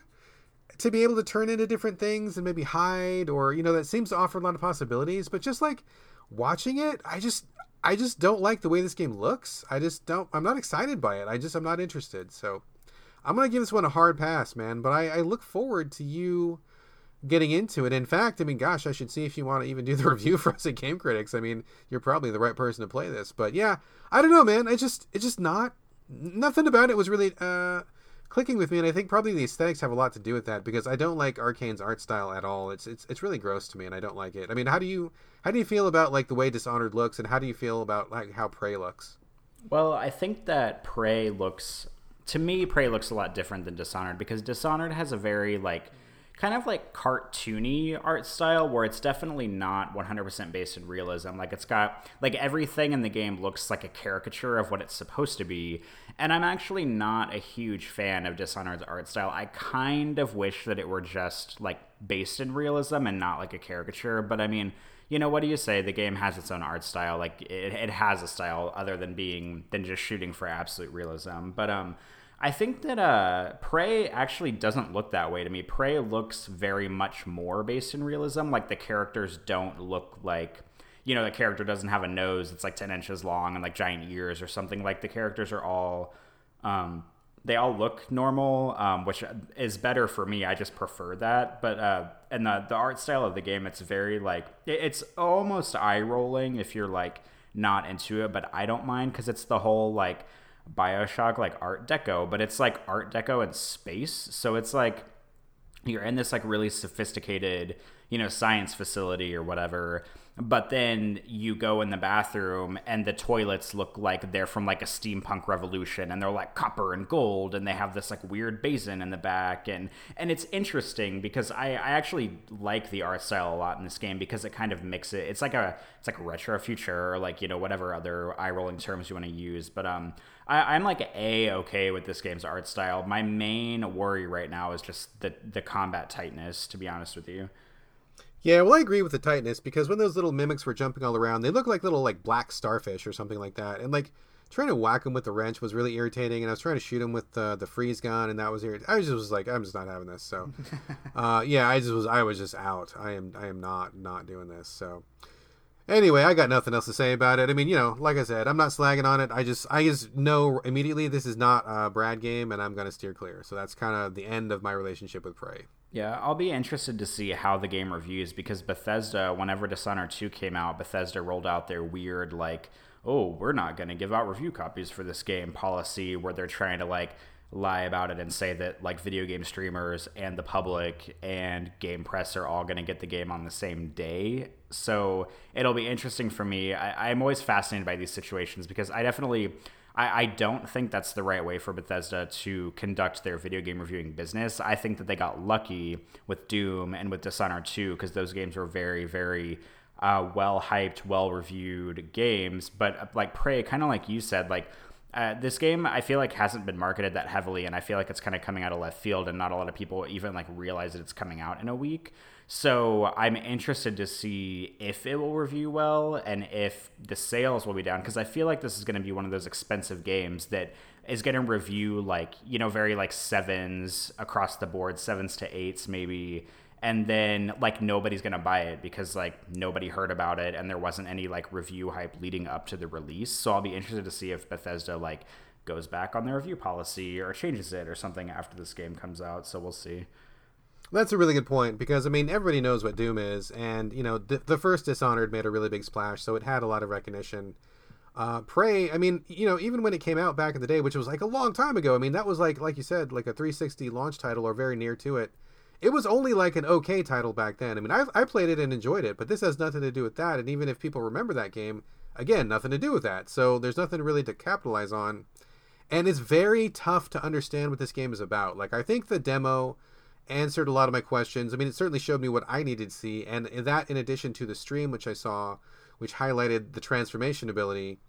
to be able to turn into different things and maybe hide or you know that seems to offer a lot of possibilities but just like watching it, I just I just don't like the way this game looks. I just don't. I'm not excited by it. I just I'm not interested. So I'm gonna give this one a hard pass, man. But I, I look forward to you getting into it. In fact, I mean, gosh, I should see if you want to even do the [LAUGHS] review for us at Game Critics. I mean, you're probably the right person to play this. But yeah, I don't know, man. It's just it's just not nothing about it was really uh clicking with me, and I think probably the aesthetics have a lot to do with that because I don't like Arkane's art style at all. It's it's it's really gross to me, and I don't like it. I mean, how do you how do you feel about like the way Dishonored looks, and how do you feel about like how Prey looks? Well, I think that Prey looks to me Prey looks a lot different than Dishonored because Dishonored has a very like kind of like cartoony art style where it's definitely not 100% based in realism. Like it's got like everything in the game looks like a caricature of what it's supposed to be. And I'm actually not a huge fan of Dishonored's art style. I kind of wish that it were just like based in realism and not like a caricature. But I mean, you know, what do you say? The game has its own art style. Like it, it has a style other than being than just shooting for absolute realism. But um I think that uh, Prey actually doesn't look that way to me. Prey looks very much more based in realism. Like the characters don't look like, you know, the character doesn't have a nose that's like 10 inches long and like giant ears or something. Like the characters are all, um, they all look normal, um, which is better for me. I just prefer that. But, uh, and the, the art style of the game, it's very like, it's almost eye rolling if you're like not into it, but I don't mind because it's the whole like, Bioshock like Art Deco, but it's like Art Deco in space. So it's like you're in this like really sophisticated, you know, science facility or whatever, but then you go in the bathroom and the toilets look like they're from like a steampunk revolution and they're like copper and gold and they have this like weird basin in the back and and it's interesting because I, I actually like the art style a lot in this game because it kind of mixes it it's like a it's like a retro future or like you know whatever other eye rolling terms you want to use but um I, I'm like a okay with this game's art style. My main worry right now is just the the combat tightness to be honest with you yeah, well, I agree with the tightness because when those little mimics were jumping all around, they looked like little like black starfish or something like that, and like trying to whack them with the wrench was really irritating, and I was trying to shoot them with the the freeze gun, and that was irritating. I just was like, I'm just not having this. So, [LAUGHS] uh, yeah, I just was I was just out. I am I am not not doing this. So, anyway, I got nothing else to say about it. I mean, you know, like I said, I'm not slagging on it. I just I just know immediately this is not a Brad game, and I'm gonna steer clear. So that's kind of the end of my relationship with Prey. Yeah, I'll be interested to see how the game reviews because Bethesda, whenever Dishonored 2 came out, Bethesda rolled out their weird, like, oh, we're not going to give out review copies for this game policy where they're trying to, like, lie about it and say that, like, video game streamers and the public and game press are all going to get the game on the same day. So it'll be interesting for me. I, I'm always fascinated by these situations because I definitely I, I don't think that's the right way for Bethesda to conduct their video game reviewing business. I think that they got lucky with Doom and with Dishonored 2 because those games were very, very uh, well hyped, well reviewed games. But uh, like Prey, kind of like you said, like uh, this game I feel like hasn't been marketed that heavily, and I feel like it's kind of coming out of left field, and not a lot of people even like realize that it's coming out in a week. So I'm interested to see if it will review well and if the sales will be down because I feel like this is going to be one of those expensive games that is going to review like you know very like sevens across the board, sevens to eights maybe, and then like nobody's going to buy it because like nobody heard about it and there wasn't any like review hype leading up to the release. So I'll be interested to see if Bethesda like goes back on their review policy or changes it or something after this game comes out. So we'll see. That's a really good point because I mean everybody knows what Doom is, and you know the, the first Dishonored made a really big splash, so it had a lot of recognition. Uh, Prey, I mean, you know, even when it came out back in the day, which was like a long time ago, I mean, that was like, like you said, like a 360 launch title or very near to it. It was only like an okay title back then. I mean, I, I played it and enjoyed it, but this has nothing to do with that. And even if people remember that game, again, nothing to do with that. So there's nothing really to capitalize on. And it's very tough to understand what this game is about. Like, I think the demo answered a lot of my questions. I mean, it certainly showed me what I needed to see, and that in addition to the stream which I saw, which highlighted the transformation ability.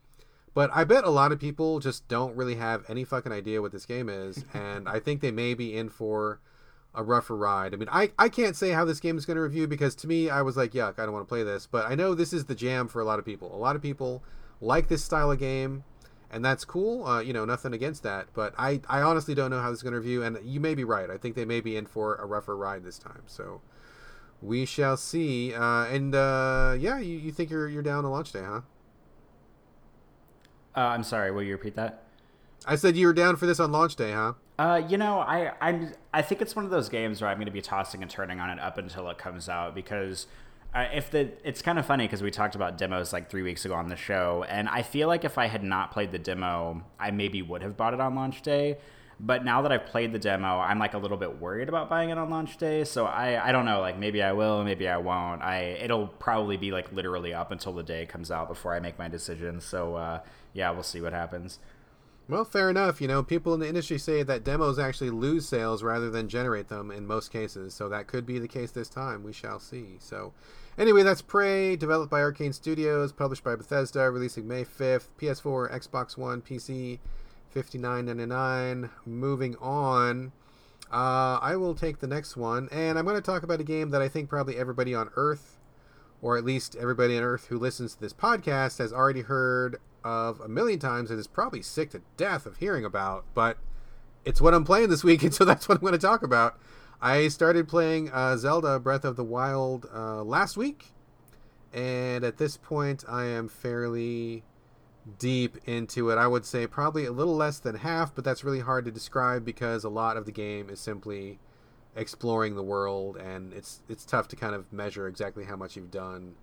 But I bet a lot of people just don't really have any fucking idea what this game is, [LAUGHS] and I think they may be in for a rougher ride. I mean, I, I can't say how this game is going to review because to me, I was like, yuck, I don't want to play this. But I know this is the jam for a lot of people. A lot of people like this style of game and that's cool. Uh, you know, nothing against that, but I, I honestly don't know how this is going to review, and you may be right. I think they may be in for a rougher ride this time. So we shall see. Uh, and uh, yeah, you, you think you're you're down on launch day, huh? Uh, I'm sorry. Will you repeat that? I said you were down for this on launch day, huh? Uh, you know, I I'm I think it's one of those games where I'm going to be tossing and turning on it up until it comes out because uh, if the it's kind of funny because we talked about demos like three weeks ago on the show, and I feel like if I had not played the demo, I maybe would have bought it on launch day. But now that I've played the demo, I'm like a little bit worried about buying it on launch day. So I, I don't know. Like maybe I will, maybe I won't. I it'll probably be like literally up until the day comes out before I make my decision. So uh, yeah, we'll see what happens. Well, fair enough. You know, people in the industry say that demos actually lose sales rather than generate them in most cases. So that could be the case this time. We shall see. So, anyway, that's Prey, developed by Arkane Studios, published by Bethesda, releasing May 5th, PS4, Xbox One, PC, 59.99. Moving on. Uh, I will take the next one, and I'm going to talk about a game that I think probably everybody on Earth, or at least everybody on Earth who listens to this podcast, has already heard of a million times and is probably sick to death of hearing about, but it's what I'm playing this week, [LAUGHS] and so that's what I'm going to talk about. I started playing uh, Zelda Breath of the Wild uh, last week, and at this point, I am fairly deep into it. I would say probably a little less than half, but that's really hard to describe because a lot of the game is simply exploring the world, and it's it's tough to kind of measure exactly how much you've done.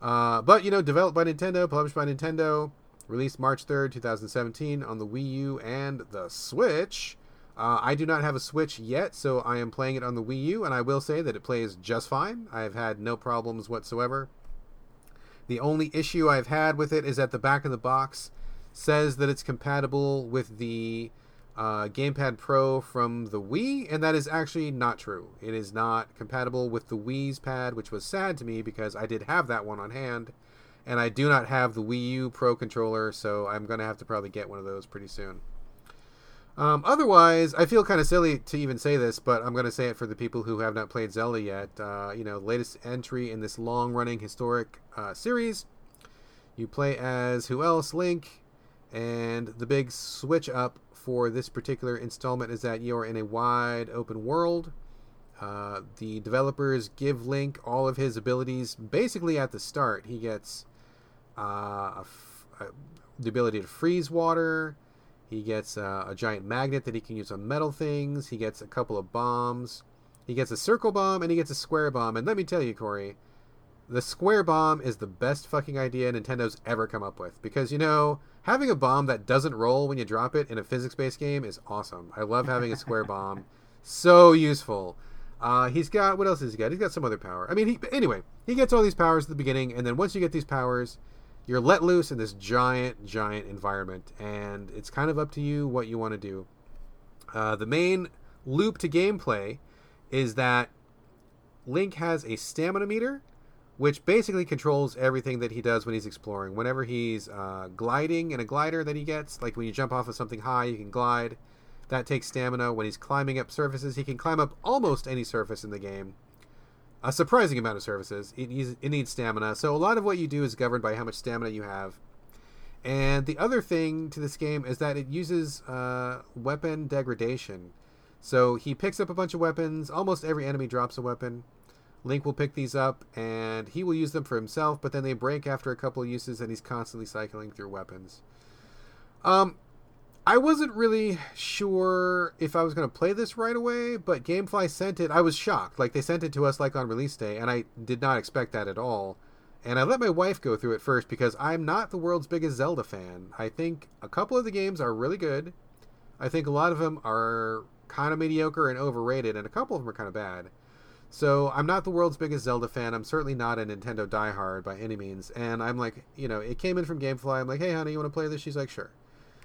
Uh, but you know, developed by Nintendo, published by Nintendo, released March 3rd, 2017 on the Wii U and the Switch. Uh, I do not have a Switch yet, so I am playing it on the Wii U, and I will say that it plays just fine. I have had no problems whatsoever. The only issue I've had with it is that the back of the box says that it's compatible with the uh, Gamepad Pro from the Wii, and that is actually not true. It is not compatible with the Wii's pad, which was sad to me because I did have that one on hand and I do not have the Wii U Pro controller, so I'm going to have to probably get one of those pretty soon. Um, otherwise, I feel kind of silly to even say this, but I'm going to say it for the people who have not played Zelda yet. Uh, you know, latest entry in this long-running historic uh, series. You play as who else? Link, and the big switch up for this particular installment is that you are in a wide open world. Uh, the developers give Link all of his abilities basically at the start. He gets uh, the ability to freeze water. He gets uh, a giant magnet that he can use on metal things. He gets a couple of bombs. He gets a circle bomb and he gets a square bomb. And let me tell you, Corey, the square bomb is the best fucking idea Nintendo's ever come up with. Because, you know, having a bomb that doesn't roll when you drop it in a physics based game is awesome. I love having a square [LAUGHS] bomb. So useful. Uh, he's got, what else has he got? He's got some other power. I mean, he, anyway, he gets all these powers at the beginning. And then once you get these powers, you're let loose in this giant, giant environment, and it's kind of up to you what you want to do. Uh, the main loop to gameplay is that Link has a stamina meter, which basically controls everything that he does when he's exploring. Whenever he's uh, gliding in a glider that he gets, like when you jump off of something high, you can glide. That takes stamina. When he's climbing up surfaces, he can climb up almost any surface in the game a surprising amount of services. It needs, it needs stamina. So a lot of what you do is governed by how much stamina you have. And the other thing to this game is that it uses uh, weapon degradation. So he picks up a bunch of weapons. Almost every enemy drops a weapon. Link will pick these up and he will use them for himself, but then they break after a couple uses and he's constantly cycling through weapons. Um, I wasn't really sure if I was going to play this right away, but Gamefly sent it. I was shocked. Like they sent it to us like on release day, and I did not expect that at all. And I let my wife go through it first because I'm not the world's biggest Zelda fan. I think a couple of the games are really good. I think a lot of them are kind of mediocre and overrated, and a couple of them are kind of bad. So I'm not the world's biggest Zelda fan. I'm certainly not a Nintendo diehard by any means. And I'm like, you know, it came in from GameFly. I'm like, hey, honey, you want to play this? She's like, sure.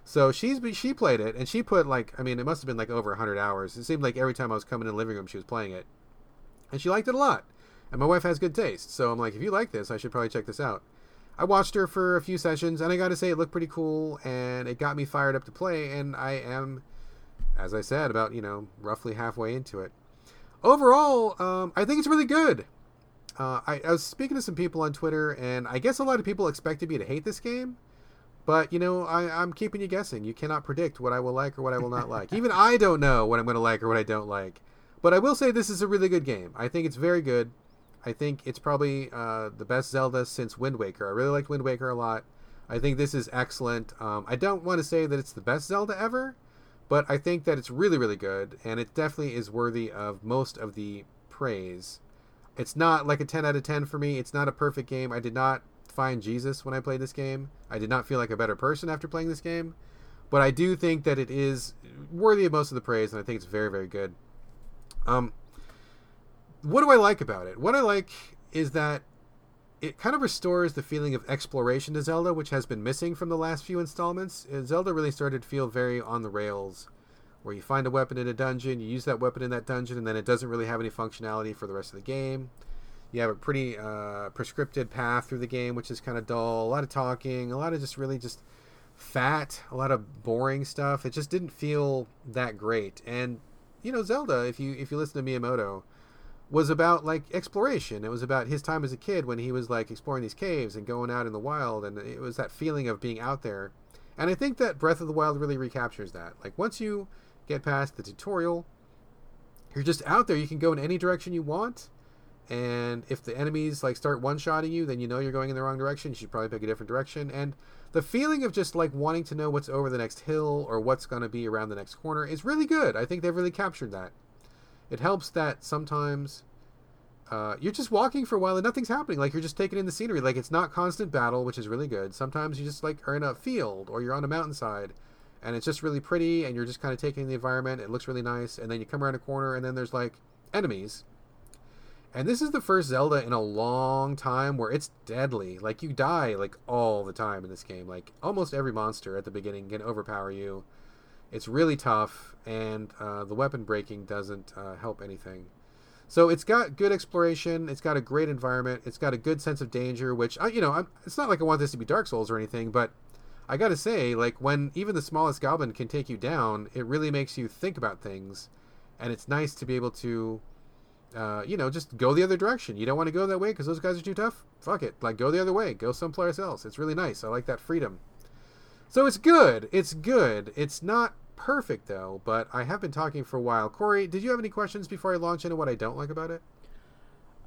So she's she played it, and she put like I mean it must have been like over hundred hours. It seemed like every time I was coming in the living room, she was playing it, and she liked it a lot. And my wife has good taste, so I'm like, if you like this, I should probably check this out. I watched her for a few sessions, and I got to say it looked pretty cool, and it got me fired up to play. And I am, as I said, about you know roughly halfway into it. Overall, um, I think it's really good. Uh, I, I was speaking to some people on Twitter, and I guess a lot of people expected me to hate this game. But you know, I, I'm keeping you guessing. You cannot predict what I will like or what I will not like. Even I don't know what I'm going to like or what I don't like. But I will say this is a really good game. I think it's very good. I think it's probably uh, the best Zelda since Wind Waker. I really liked Wind Waker a lot. I think this is excellent. Um, I don't want to say that it's the best Zelda ever, but I think that it's really, really good, and it definitely is worthy of most of the praise. It's not like a 10 out of 10 for me. It's not a perfect game. I did not find Jesus when I played this game. I did not feel like a better person after playing this game, but I do think that it is worthy of most of the praise, and I think it's very, very good. Um, what do I like about it? What I like is that it kind of restores the feeling of exploration to Zelda, which has been missing from the last few installments. Uh, Zelda really started to feel very on the rails, where you find a weapon in a dungeon, you use that weapon in that dungeon, and then it doesn't really have any functionality for the rest of the game. You have a pretty uh, prescripted path through the game, which is kind of dull. A lot of talking, a lot of just really just fat, a lot of boring stuff. It just didn't feel that great. And you know, Zelda, if you if you listen to Miyamoto, was about like exploration. It was about his time as a kid when he was like exploring these caves and going out in the wild, and it was that feeling of being out there. And I think that Breath of the Wild really recaptures that. Like once you get past the tutorial, you're just out there. You can go in any direction you want. And if the enemies like start one shotting you, then you know you're going in the wrong direction. You should probably pick a different direction. And the feeling of just like wanting to know what's over the next hill or what's going to be around the next corner is really good. I think they've really captured that. It helps that sometimes uh, you're just walking for a while and nothing's happening. Like you're just taking in the scenery. Like it's not constant battle, which is really good. Sometimes you just like are in a field or you're on a mountainside and it's just really pretty and you're just kind of taking the environment. It looks really nice. And then you come around a corner and then there's like enemies. And this is the first Zelda in a long time where it's deadly. Like you die like all the time in this game. Like almost every monster at the beginning can overpower you. It's really tough, and uh, the weapon breaking doesn't uh, help anything. So it's got good exploration. It's got a great environment. It's got a good sense of danger, which I, you know, I'm, it's not like I want this to be Dark Souls or anything, but I gotta say, like when even the smallest goblin can take you down, it really makes you think about things, and it's nice to be able to, uh, you know, just go the other direction. You don't want to go that way because those guys are too tough. Fuck it, like go the other way. Go someplace else. It's really nice. I like that freedom. So it's good. It's good. It's not perfect though, but I have been talking for a while. Corey, did you have any questions before I launch into what I don't like about it?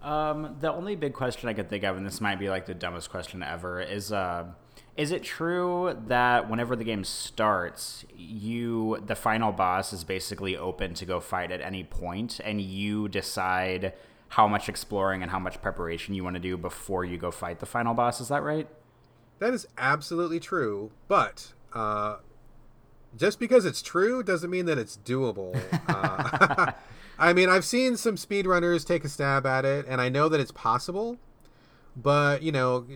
Um, the only big question I could think of, and this might be like the dumbest question ever, is uh, is it true that whenever the game starts, you the final boss is basically open to go fight at any point, and you decide how much exploring and how much preparation you want to do before you go fight the final boss? Is that right? That is absolutely true, but uh, just because it's true doesn't mean that it's doable. Uh, [LAUGHS] I mean, I've seen some speedrunners take a stab at it, and I know that it's possible. But you know,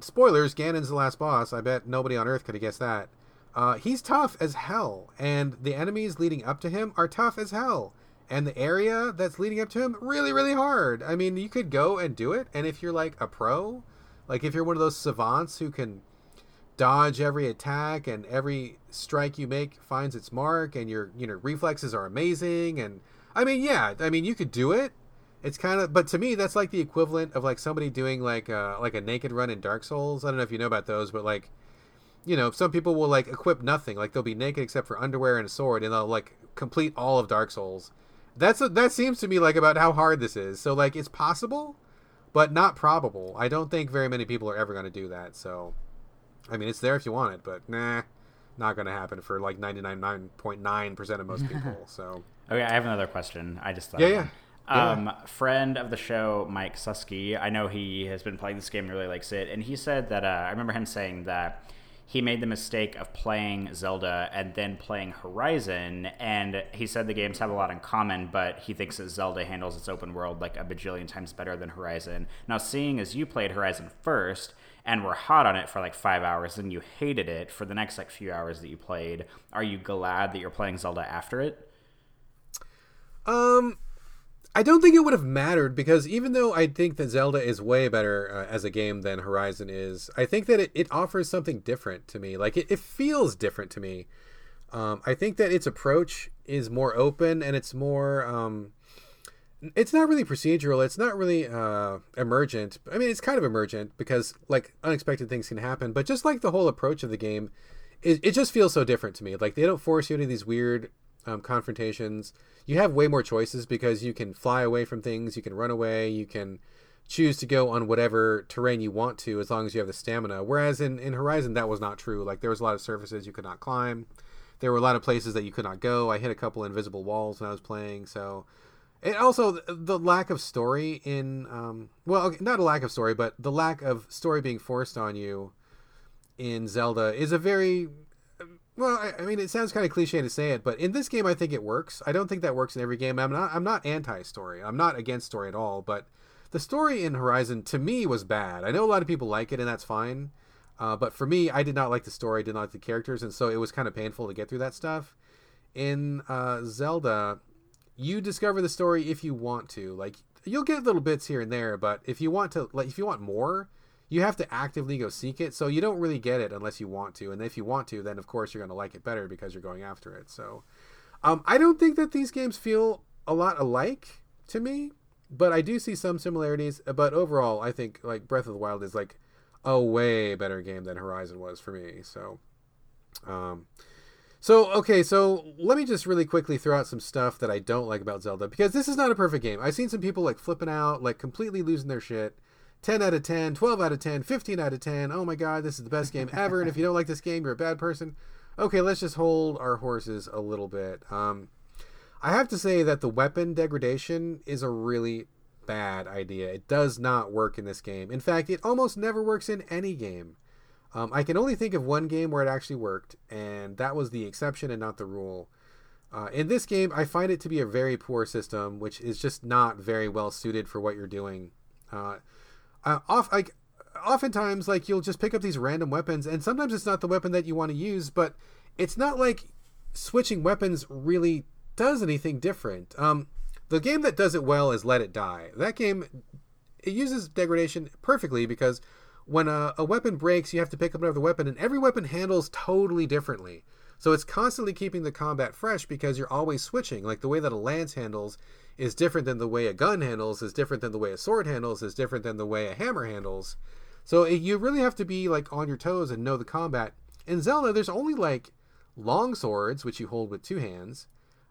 spoilers: Ganon's the last boss. I bet nobody on Earth could have guessed that. Uh, he's tough as hell, and the enemies leading up to him are tough as hell, and the area that's leading up to him really, really hard. I mean, you could go and do it, and if you're like a pro, like if you're one of those savants who can dodge every attack and every strike you make finds its mark and your you know reflexes are amazing and I mean yeah I mean you could do it it's kind of but to me that's like the equivalent of like somebody doing like uh like a naked run in Dark Souls I don't know if you know about those but like you know some people will like equip nothing like they'll be naked except for underwear and a sword and they'll like complete all of Dark Souls that's a, that seems to me like about how hard this is so like it's possible but not probable I don't think very many people are ever going to do that so I mean, it's there if you want it, but nah, not going to happen for like 99.9% of most [LAUGHS] people. So. Okay, I have another question. I just thought. Yeah, yeah. Um, yeah. friend of the show, Mike Susky. I know he has been playing this game and really likes it, and he said that uh, I remember him saying that he made the mistake of playing Zelda and then playing Horizon, and he said the games have a lot in common, but he thinks that Zelda handles its open world like a bajillion times better than Horizon. Now, seeing as you played Horizon first, and were hot on it for like five hours and you hated it for the next like few hours that you played are you glad that you're playing zelda after it um i don't think it would have mattered because even though i think that zelda is way better uh, as a game than horizon is i think that it, it offers something different to me like it, it feels different to me um, i think that its approach is more open and it's more um, it's not really procedural. It's not really uh, emergent. I mean, it's kind of emergent because like unexpected things can happen. But just like the whole approach of the game, it, it just feels so different to me. Like they don't force you into these weird um, confrontations. You have way more choices because you can fly away from things. You can run away. You can choose to go on whatever terrain you want to as long as you have the stamina. Whereas in, in Horizon, that was not true. Like, there was a lot of surfaces you could not climb, there were a lot of places that you could not go. I hit a couple invisible walls when I was playing, so. And also the lack of story in, um, well, okay, not a lack of story, but the lack of story being forced on you in Zelda is a very well, I, I, mean, it sounds kind of cliche to say it, but in this game, I think it works. I don't think that works in every game. I'm not. I'm not anti-story. I'm not against story at all. But the story in Horizon to me was bad. I know a lot of people like it, and that's fine. Uh, but for me, I did not like the story. I did not like the characters, and so it was kind of painful to get through that stuff. In uh, Zelda, you discover the story if you want to. Like you'll get little bits here and there, but if you want to, like if you want more, you have to actively go seek it. So you don't really get it unless you want to. And if you want to, then of course you're going to like it better because you're going after it. So um, I don't think that these games feel a lot alike to me, but I do see some similarities. But overall, I think like Breath of the Wild is like a way better game than Horizon was for me. So, um, so okay, so let me just really quickly throw out some stuff that I don't like about Zelda because this is not a perfect game. I've seen some people like flipping out, like completely losing their shit 10 out of 10, 12 out of 10, 15 out of 10. Oh my god, this is the best game [LAUGHS] ever. and if you don't like this game, you're a bad person. Okay, let's just hold our horses a little bit. Um, I have to say that the weapon degradation is a really bad idea. It does not work in this game. In fact, it almost never works in any game. Um, I can only think of one game where it actually worked, and that was the exception and not the rule. Uh, in this game, I find it to be a very poor system, which is just not very well suited for what you're doing. Uh, uh, off like oftentimes like you'll just pick up these random weapons and sometimes it's not the weapon that you want to use but it's not like switching weapons really does anything different. Um the game that does it well is let it die. That game it uses degradation perfectly because when a, a weapon breaks you have to pick up another weapon and every weapon handles totally differently. So it's constantly keeping the combat fresh because you're always switching like the way that a lance handles is different than the way a gun handles, is different than the way a sword handles, is different than the way a hammer handles. So you really have to be like on your toes and know the combat. In Zelda, there's only like long swords, which you hold with two hands,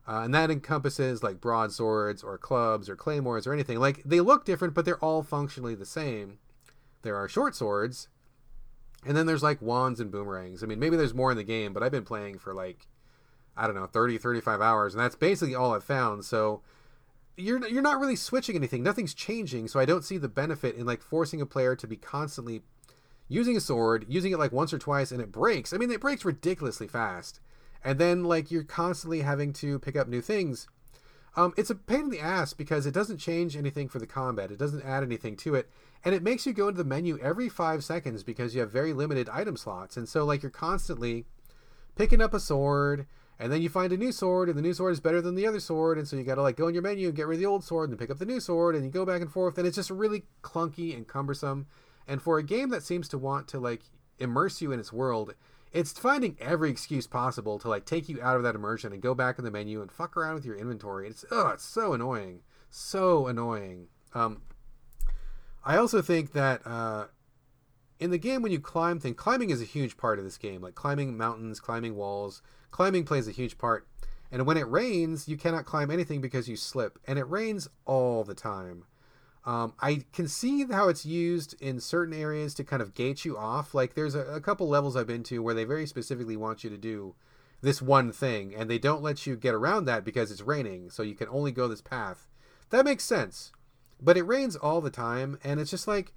uh, and that encompasses like broadswords or clubs or claymores or anything. Like they look different, but they're all functionally the same. There are short swords, and then there's like wands and boomerangs. I mean, maybe there's more in the game, but I've been playing for like I don't know, 30, 35 hours, and that's basically all I've found. So you're you're not really switching anything. Nothing's changing, so I don't see the benefit in like forcing a player to be constantly using a sword, using it like once or twice, and it breaks. I mean, it breaks ridiculously fast, and then like you're constantly having to pick up new things. Um, it's a pain in the ass because it doesn't change anything for the combat. It doesn't add anything to it, and it makes you go into the menu every five seconds because you have very limited item slots, and so like you're constantly picking up a sword and then you find a new sword and the new sword is better than the other sword and so you got to like go in your menu and get rid of the old sword and pick up the new sword and you go back and forth and it's just really clunky and cumbersome. And for a game that seems to want to like immerse you in its world it's finding every excuse possible to like take you out of that immersion and go back in the menu and fuck around with your inventory. It's oh it's so annoying. So annoying. Um i also think that uh in the game when you climb things climbing is a huge part of this game like climbing mountains climbing walls climbing plays a huge part. And when it rains, you cannot climb anything because you slip. And it rains all the time. Um, I can see how it's used in certain areas to kind of gate you off. Like there's a, a, couple levels I've been to where they very specifically want you to do this one thing, and they don't let you get around that because it's raining, so you can only go this path. That makes sense. But it rains all the time, and it's just like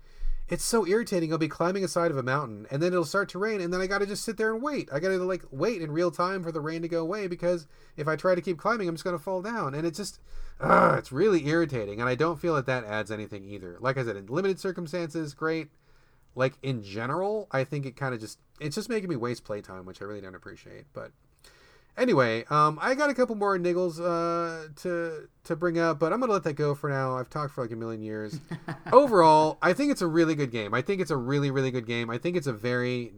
it's so irritating. I'll be climbing a side of a mountain and then it'll start to rain and then I got to just sit there and wait. I got to like wait in real time for the rain to go away because if I try to keep climbing, I'm just going to fall down. And it's just, uh, it's really irritating. And I don't feel that that adds anything either. Like I said, in limited circumstances, great. Like in general, I think it kind of just, it's just making me waste playtime, which I really don't appreciate. But Anyway, um, I got a couple more niggles uh, to to bring up, but I'm gonna let that go for now. I've talked for like a million years. [LAUGHS] Overall, I think it's a really good game. I think it's a really really good game. I think it's a very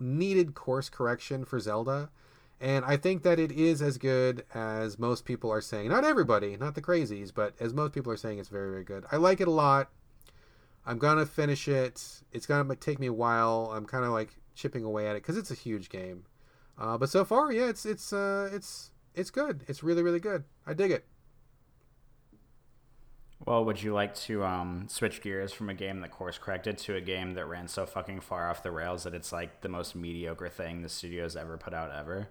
needed course correction for Zelda, and I think that it is as good as most people are saying. Not everybody, not the crazies, but as most people are saying, it's very very good. I like it a lot. I'm gonna finish it. It's gonna take me a while. I'm kind of like chipping away at it because it's a huge game. Uh, but so far, yeah, it's it's uh, it's it's good. It's really really good. I dig it. Well, would you like to um, switch gears from a game that course corrected to a game that ran so fucking far off the rails that it's like the most mediocre thing the studio's ever put out ever?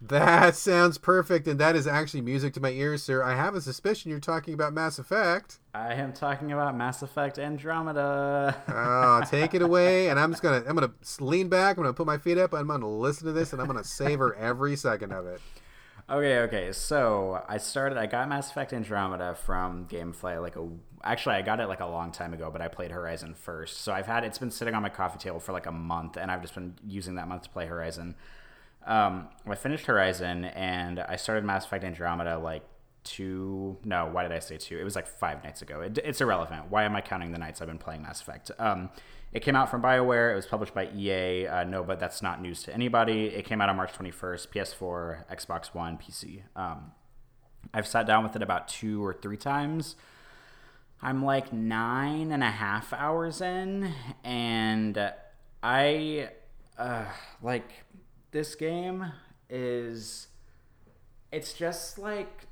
That sounds perfect, and that is actually music to my ears, sir. I have a suspicion you're talking about Mass Effect. I am talking about Mass Effect Andromeda. oh, [LAUGHS] take it away, and I'm just gonna I'm gonna lean back. I'm gonna put my feet up. I'm gonna listen to this, and I'm gonna savor every second of it. Okay, okay. So I started. I got Mass Effect Andromeda from GameFly like a. Actually, I got it like a long time ago, but I played Horizon first. So I've had it's been sitting on my coffee table for like a month, and I've just been using that month to play Horizon. Um, I finished Horizon and I started Mass Effect Andromeda like two. No, why did I say two? It was like five nights ago. It, it's irrelevant. Why am I counting the nights I've been playing Mass Effect? Um, it came out from BioWare. It was published by EA. Uh, no, but that's not news to anybody. It came out on March 21st, PS4, Xbox One, PC. Um, I've sat down with it about two or three times. I'm like nine and a half hours in, and I, uh, like, this game is it's just like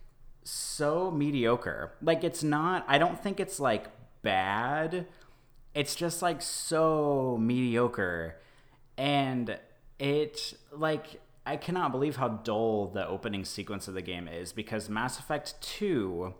so mediocre. Like it's not I don't think it's like bad. It's just like so mediocre. And it like I cannot believe how dull the opening sequence of the game is because Mass Effect 2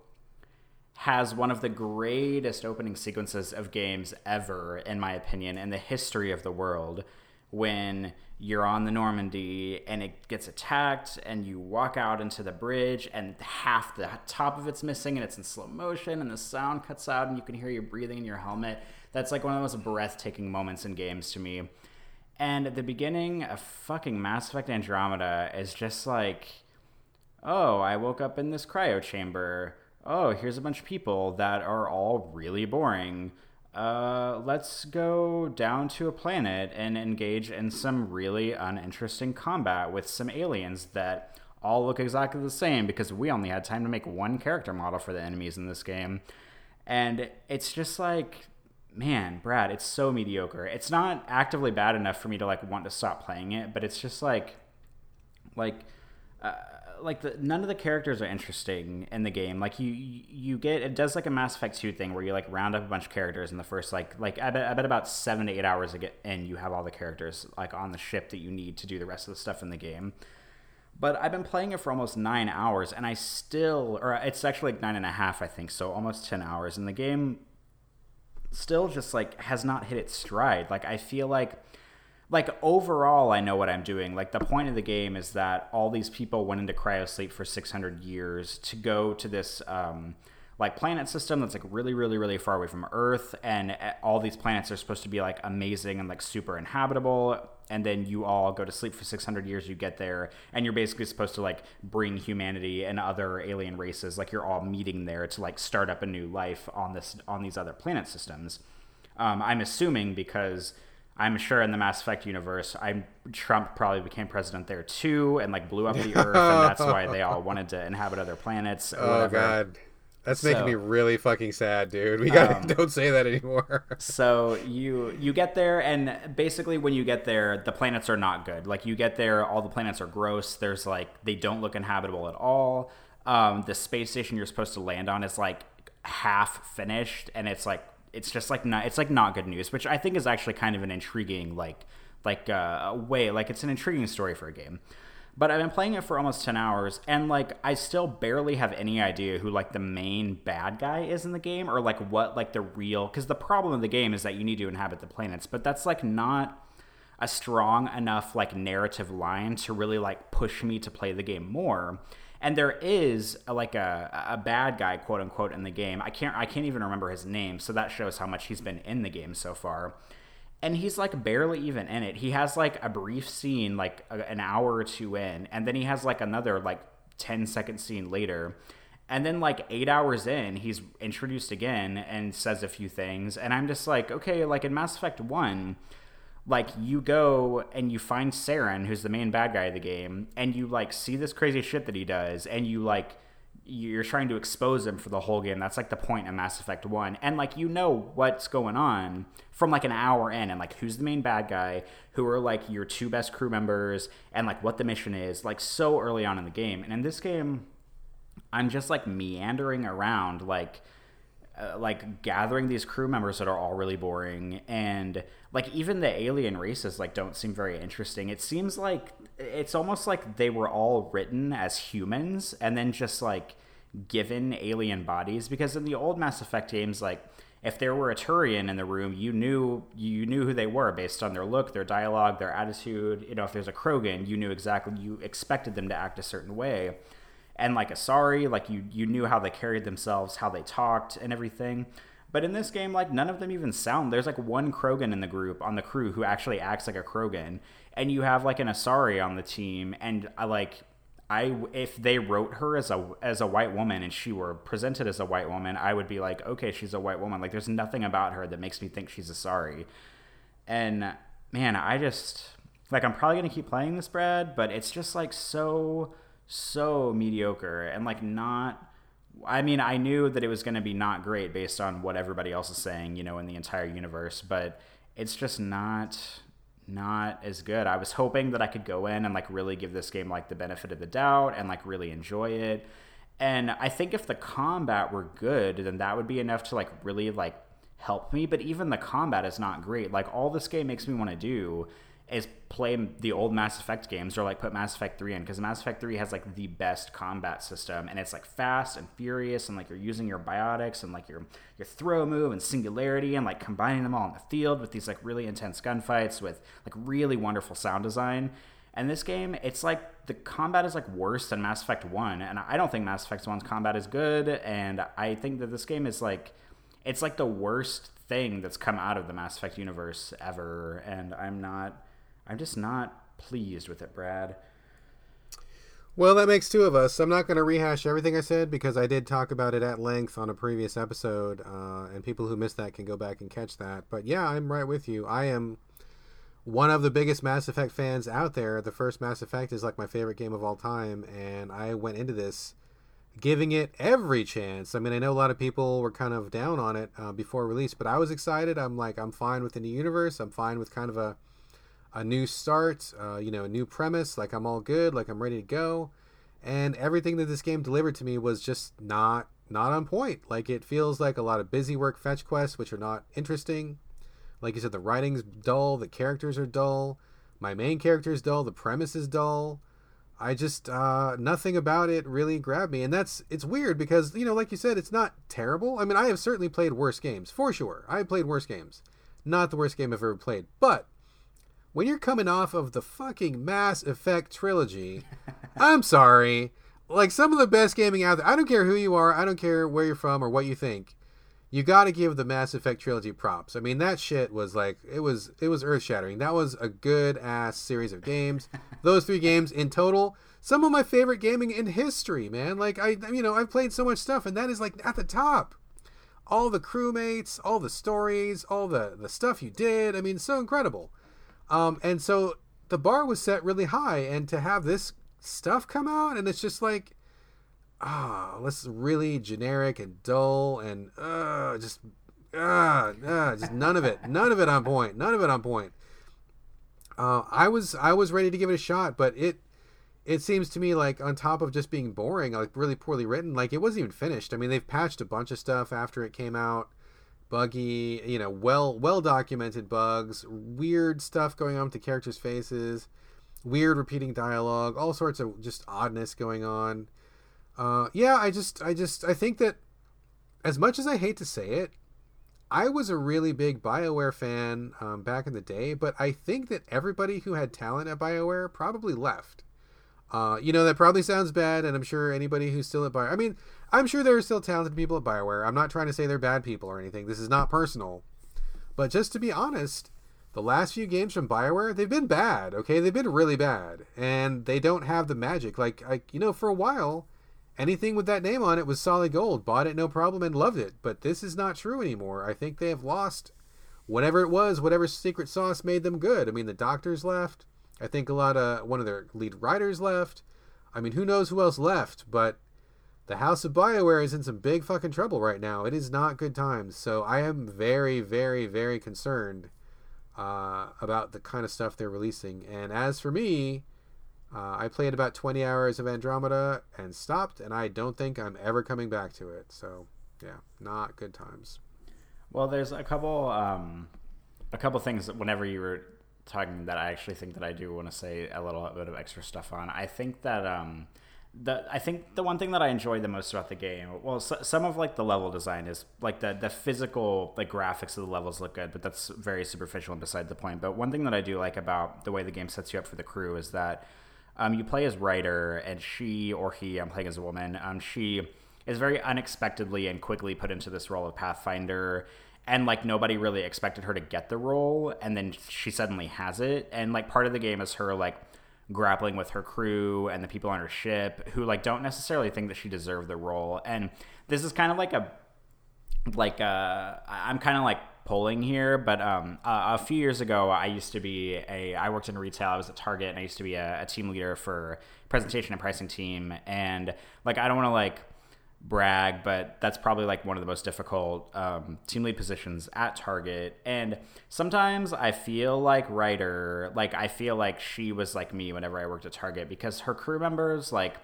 has one of the greatest opening sequences of games ever in my opinion in the history of the world when you're on the Normandy and it gets attacked and you walk out into the bridge and half the top of it's missing and it's in slow motion and the sound cuts out and you can hear you breathing in your helmet. That's like one of the most breathtaking moments in games to me. And at the beginning of fucking Mass Effect Andromeda is just like, oh, I woke up in this cryo chamber. Oh, here's a bunch of people that are all really boring uh, let's go down to a planet and engage in some really uninteresting combat with some aliens that all look exactly the same because we only had time to make one character model for the enemies in this game. And it's just like, man, Brad, it's so mediocre. It's not actively bad enough for me to like want to stop playing it, but it's just like, like, uh, like the, none of the characters are interesting in the game. Like you you get it does like a Mass Effect 2 thing where you like round up a bunch of characters in the first like like I bet, I bet about 7 to 8 hours in you have all the characters like on the ship that you need to do the rest of the stuff in the game. But I've been playing it for almost 9 hours and I still or it's actually like nine and a half I think, so almost 10 hours and the game still just like has not hit its stride. Like I feel like like overall i know what i'm doing. Like the point of the game is that all these people went into cryosleep for 600 years to go to this um, like planet system that's like really really really far away from earth and uh, all these planets are supposed to be like amazing and like super inhabitable and then you all go to sleep for 600 years you get there and you're basically supposed to like bring humanity and other alien races like you're all meeting there to like start up a new life on this on these other planet systems. Um, i'm assuming because I'm sure in the Mass Effect universe, I'm Trump probably became president there too, and like blew up the [LAUGHS] Earth, and that's why they all wanted to inhabit other planets. oh whatever. God, that's so, making me really fucking sad, dude. We got um, [LAUGHS] don't say that anymore. [LAUGHS] so you you get there, and basically when you get there, the planets are not good. Like you get there, all the planets are gross. There's like they don't look inhabitable at all. Um, the space station you're supposed to land on is like half finished, and it's like it's just like not it's like not good news, which I think is actually kind of an intriguing like like uh, way like it's an intriguing story for a game. But I've been playing it for almost 10 hours and like I still barely have any idea who like the main bad guy is in the game or like what like the real cuz the problem of the game is that you need to inhabit the planets, but that's like not a strong enough like narrative line to really like push me to play the game more and there is a, like a, a bad guy quote unquote in the game. I can't i can't even remember his name so that shows how much he's been in the game so far. And he's like barely even in it. He has like a brief scene like a, an hour or two in and then he has like another like 10 second scene later. And then like eight hours in he's introduced again and says a few things. And i'm just like okay like in mass effect 1 like you go and you find Saren, who's the main bad guy of the game, and you like see this crazy shit that he does, and you like you're trying to expose him for the whole game. That's like the point of Mass Effect 1. And like you know what's going on from like an hour in and like who's the main bad guy, who are like your two best crew members and like what the mission is like so early on in the game. And in this game I'm just like meandering around like uh, like gathering these crew members that are all really boring and like even the alien races like don't seem very interesting it seems like it's almost like they were all written as humans and then just like given alien bodies because in the old mass effect games like if there were a Turian in the room, you knew you knew who they were based on their look, their dialogue, their attitude. You know, if there's a Krogan, you knew exactly you expected them to act a certain way. And like Asari, like you you knew how they carried themselves, how they talked, and everything. But in this game, like none of them even sound. There's like one Krogan in the group on the crew who actually acts like a Krogan, and you have like an Asari on the team, and I like I if they wrote her as a as a white woman and she were presented as a white woman, I would be like, okay, she's a white woman. Like there's nothing about her that makes me think she's Asari. And man, I just like I'm probably gonna keep playing this, Brad, but it's just like so so mediocre and like not. I mean, I knew that it was going to be not great based on what everybody else is saying, you know, in the entire universe, but it's just not not as good. I was hoping that I could go in and like really give this game like the benefit of the doubt and like really enjoy it. And I think if the combat were good, then that would be enough to like really like help me, but even the combat is not great. Like all this game makes me want to do is play the old Mass Effect games or like put Mass Effect 3 in because Mass Effect 3 has like the best combat system and it's like fast and furious and like you're using your biotics and like your your throw move and singularity and like combining them all in the field with these like really intense gunfights with like really wonderful sound design. And this game, it's like the combat is like worse than Mass Effect 1 and I don't think Mass Effect 1's combat is good and I think that this game is like it's like the worst thing that's come out of the Mass Effect universe ever and I'm not I'm just not pleased with it, Brad. Well, that makes two of us. I'm not going to rehash everything I said because I did talk about it at length on a previous episode, uh, and people who missed that can go back and catch that. But yeah, I'm right with you. I am one of the biggest Mass Effect fans out there. The first Mass Effect is like my favorite game of all time, and I went into this giving it every chance. I mean, I know a lot of people were kind of down on it uh, before release, but I was excited. I'm like, I'm fine with the new universe. I'm fine with kind of a a new start, uh, you know, a new premise. Like I'm all good, like I'm ready to go, and everything that this game delivered to me was just not not on point. Like it feels like a lot of busy work fetch quests, which are not interesting. Like you said, the writing's dull, the characters are dull, my main character is dull, the premise is dull. I just uh, nothing about it really grabbed me, and that's it's weird because you know, like you said, it's not terrible. I mean, I have certainly played worse games for sure. I have played worse games, not the worst game I've ever played, but when you're coming off of the fucking Mass Effect trilogy, [LAUGHS] I'm sorry. Like some of the best gaming out there. I don't care who you are. I don't care where you're from or what you think. You got to give the Mass Effect trilogy props. I mean, that shit was like it was it was earth shattering. That was a good ass series of games. [LAUGHS] Those three games in total, some of my favorite gaming in history, man. Like I, you know, I've played so much stuff, and that is like at the top. All the crewmates, all the stories, all the the stuff you did. I mean, so incredible. Um, and so the bar was set really high, and to have this stuff come out, and it's just like, ah, oh, this really generic and dull, and uh, just ah, uh, just none of it, none of it on point, none of it on point. Uh, I was I was ready to give it a shot, but it it seems to me like on top of just being boring, like really poorly written, like it wasn't even finished. I mean, they've patched a bunch of stuff after it came out buggy, you know, well well documented bugs, weird stuff going on with the characters' faces, weird repeating dialogue, all sorts of just oddness going on. Uh, yeah, I just I just I think that as much as I hate to say it, I was a really big BioWare fan um, back in the day, but I think that everybody who had talent at BioWare probably left. Uh, you know, that probably sounds bad, and I'm sure anybody who's still at BioWare. I mean, I'm sure there are still talented people at BioWare. I'm not trying to say they're bad people or anything. This is not personal. But just to be honest, the last few games from BioWare, they've been bad, okay? They've been really bad. And they don't have the magic. Like, like you know, for a while, anything with that name on it was solid gold. Bought it no problem and loved it. But this is not true anymore. I think they have lost whatever it was, whatever secret sauce made them good. I mean, the doctors left. I think a lot of one of their lead writers left. I mean, who knows who else left, but the House of BioWare is in some big fucking trouble right now. It is not good times. So I am very, very, very concerned uh, about the kind of stuff they're releasing. And as for me, uh, I played about 20 hours of Andromeda and stopped, and I don't think I'm ever coming back to it. So Yeah, not good times. Well, there's a couple um, a couple things that whenever you were talking that I actually think that I do want to say a little bit of extra stuff on. I think that um, the I think the one thing that I enjoy the most about the game, well, so, some of like the level design is like the the physical like graphics of the levels look good, but that's very superficial and beside the point. But one thing that I do like about the way the game sets you up for the crew is that um, you play as Ryder, and she or he, I'm playing as a woman. Um, she is very unexpectedly and quickly put into this role of Pathfinder and like nobody really expected her to get the role and then she suddenly has it and like part of the game is her like grappling with her crew and the people on her ship who like don't necessarily think that she deserved the role. And this is kind of like a like uh i'm kind of like polling here but um a few years ago i used to be a i worked in retail. I was at target and i used to be a, a team leader for presentation and pricing team. And like i don't want to like brag, but that's probably like one of the most difficult um, team lead positions at Target. And sometimes I feel like Ryder, like I feel like she was like me whenever I worked at Target because her crew members, like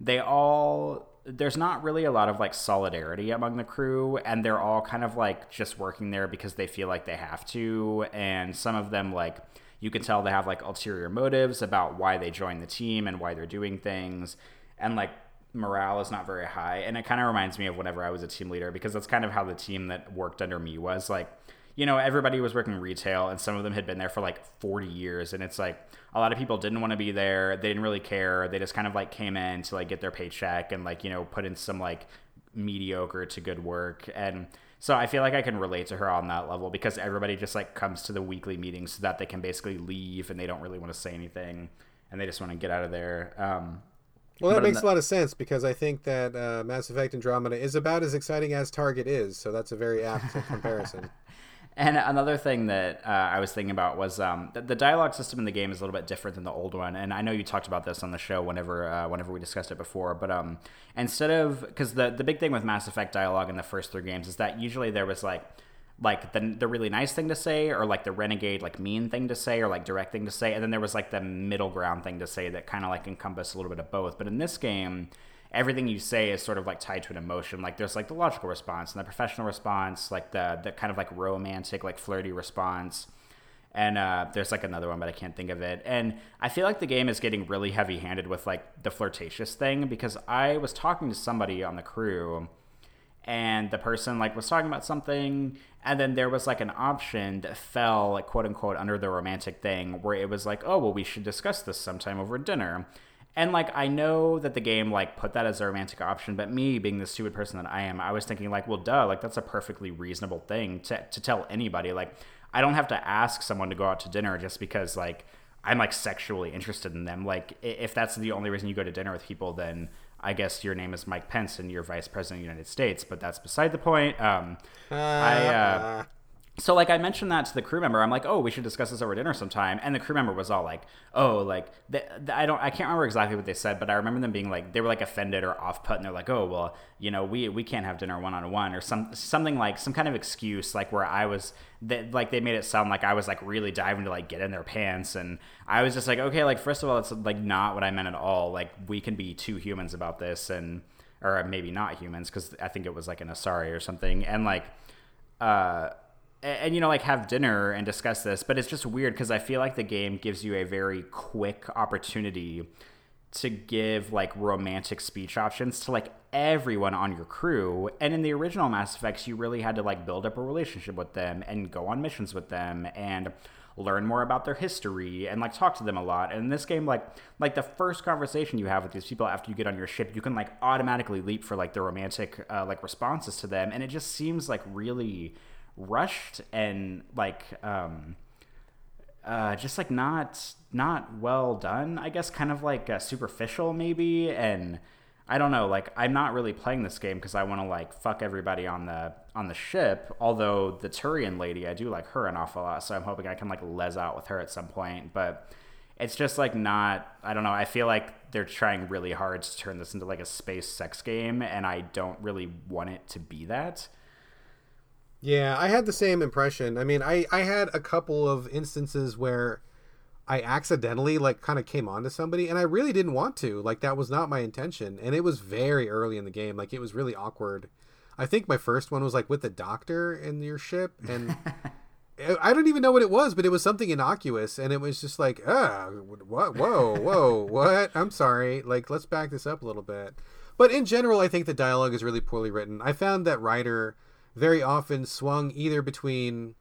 they all there's not really a lot of like solidarity among the crew and they're all kind of like just working there because they feel like they have to and some of them like you can tell they have like ulterior motives about why they joined the team and why they're doing things and like morale is not very high and it kind of reminds me of whenever i was a team leader because that's kind of how the team that worked under me was like you know everybody was working retail and some of them had been there for like 40 years and it's like a lot of people didn't want to be there they didn't really care they just kind of like came in to like get their paycheck and like you know put in some like mediocre to good work and so i feel like i can relate to her on that level because everybody just like comes to the weekly meetings so that they can basically leave and they don't really want to say anything and they just want to get out of there um, well, that makes a lot of sense because I think that uh, Mass Effect Andromeda is about as exciting as Target is, so that's a very apt [LAUGHS] comparison. And another thing that uh, I was thinking about was um, the, the, dialogue system in the game is a little bit different than the old one. And I know you talked about this on the show whenever uh, whenever we discussed it before. But um, instead of because the the big thing with Mass Effect dialogue in the first three games is that usually there was like like the, the really nice thing to say or like the renegade like mean thing to say or like direct thing to say. And then there was like the middle ground thing to say that kind of like encompassed a little bit of both. But in this game everything you say is sort of like tied to an emotion. Like there's like the logical response and the professional response like the the kind of like romantic like flirty response. And uh, there's like another one but i can't think of it. And i feel like the game is getting really heavy handed with like the flirtatious thing because i was talking to somebody on the crew and the person like was talking about something and then there was like an option that fell like quote unquote under the romantic thing where it was like oh well we should discuss this sometime over dinner. And like i know that the game like put that as a romantic option but me being the stupid person that i am i was thinking like well duh like that's a perfectly reasonable thing to, to tell anybody. Like i don't have to ask someone to go out to dinner just because like i'm like sexually interested in them. Like if that's the only reason you go to dinner with people then I guess your name is Mike Pence and you're Vice President of the United States, but that's beside the point. Um, uh, I uh, so like I mentioned that to the crew member. I'm like, oh, we should discuss this over dinner sometime. And the crew member was all like, oh, like I don't, I can't remember exactly what they said, but I remember them being like, they were like offended or off put, and they're like, oh, well, you know, we we can't have dinner one on one or some something like some kind of excuse, like where I was that like they made it sound like I was like really diving to like get in their pants, and I was just like, okay, like first of all, it's like not what I meant at all. Like we can be two humans about this, and or maybe not humans because I think it was like an Asari or something, and like. uh and, and, you know like have dinner and discuss this but it's just weird because i feel like the game gives you a very quick opportunity to give like romantic speech options to like everyone on your crew. And in the original mass effects you really had to like build up a relationship with them and go on missions with them and learn more about their history and like talk to them a lot. And in this game like like the first conversation you have with these people after you get on your ship you can like automatically leap for like the romantic uh, like responses to them. And it just seems like really rushed and like um uh just like not not well done i guess kind of like uh, superficial maybe. And i don't know like i'm not really playing this game because i want to like fuck everybody on the on the ship although the turian lady i do like her an awful lot so i'm hoping i can like les out with her at some point. But it's just like not i don't know i feel like they're trying really hard to turn this into like a space sex game and i don't really want it to be that yeah, I had the same impression. I mean, I I had a couple of instances where I accidentally like kind of came onto somebody and I really didn't want to. Like that was not my intention and it was very early in the game. Like it was really awkward. I think my first one was like with the doctor in your ship, and [LAUGHS] I don't even know what it was, but it was something innocuous, and it was just like, ah, what? Whoa, whoa, what? I'm sorry. Like, let's back this up a little bit. But in general, I think the dialogue is really poorly written. I found that Ryder very often swung either between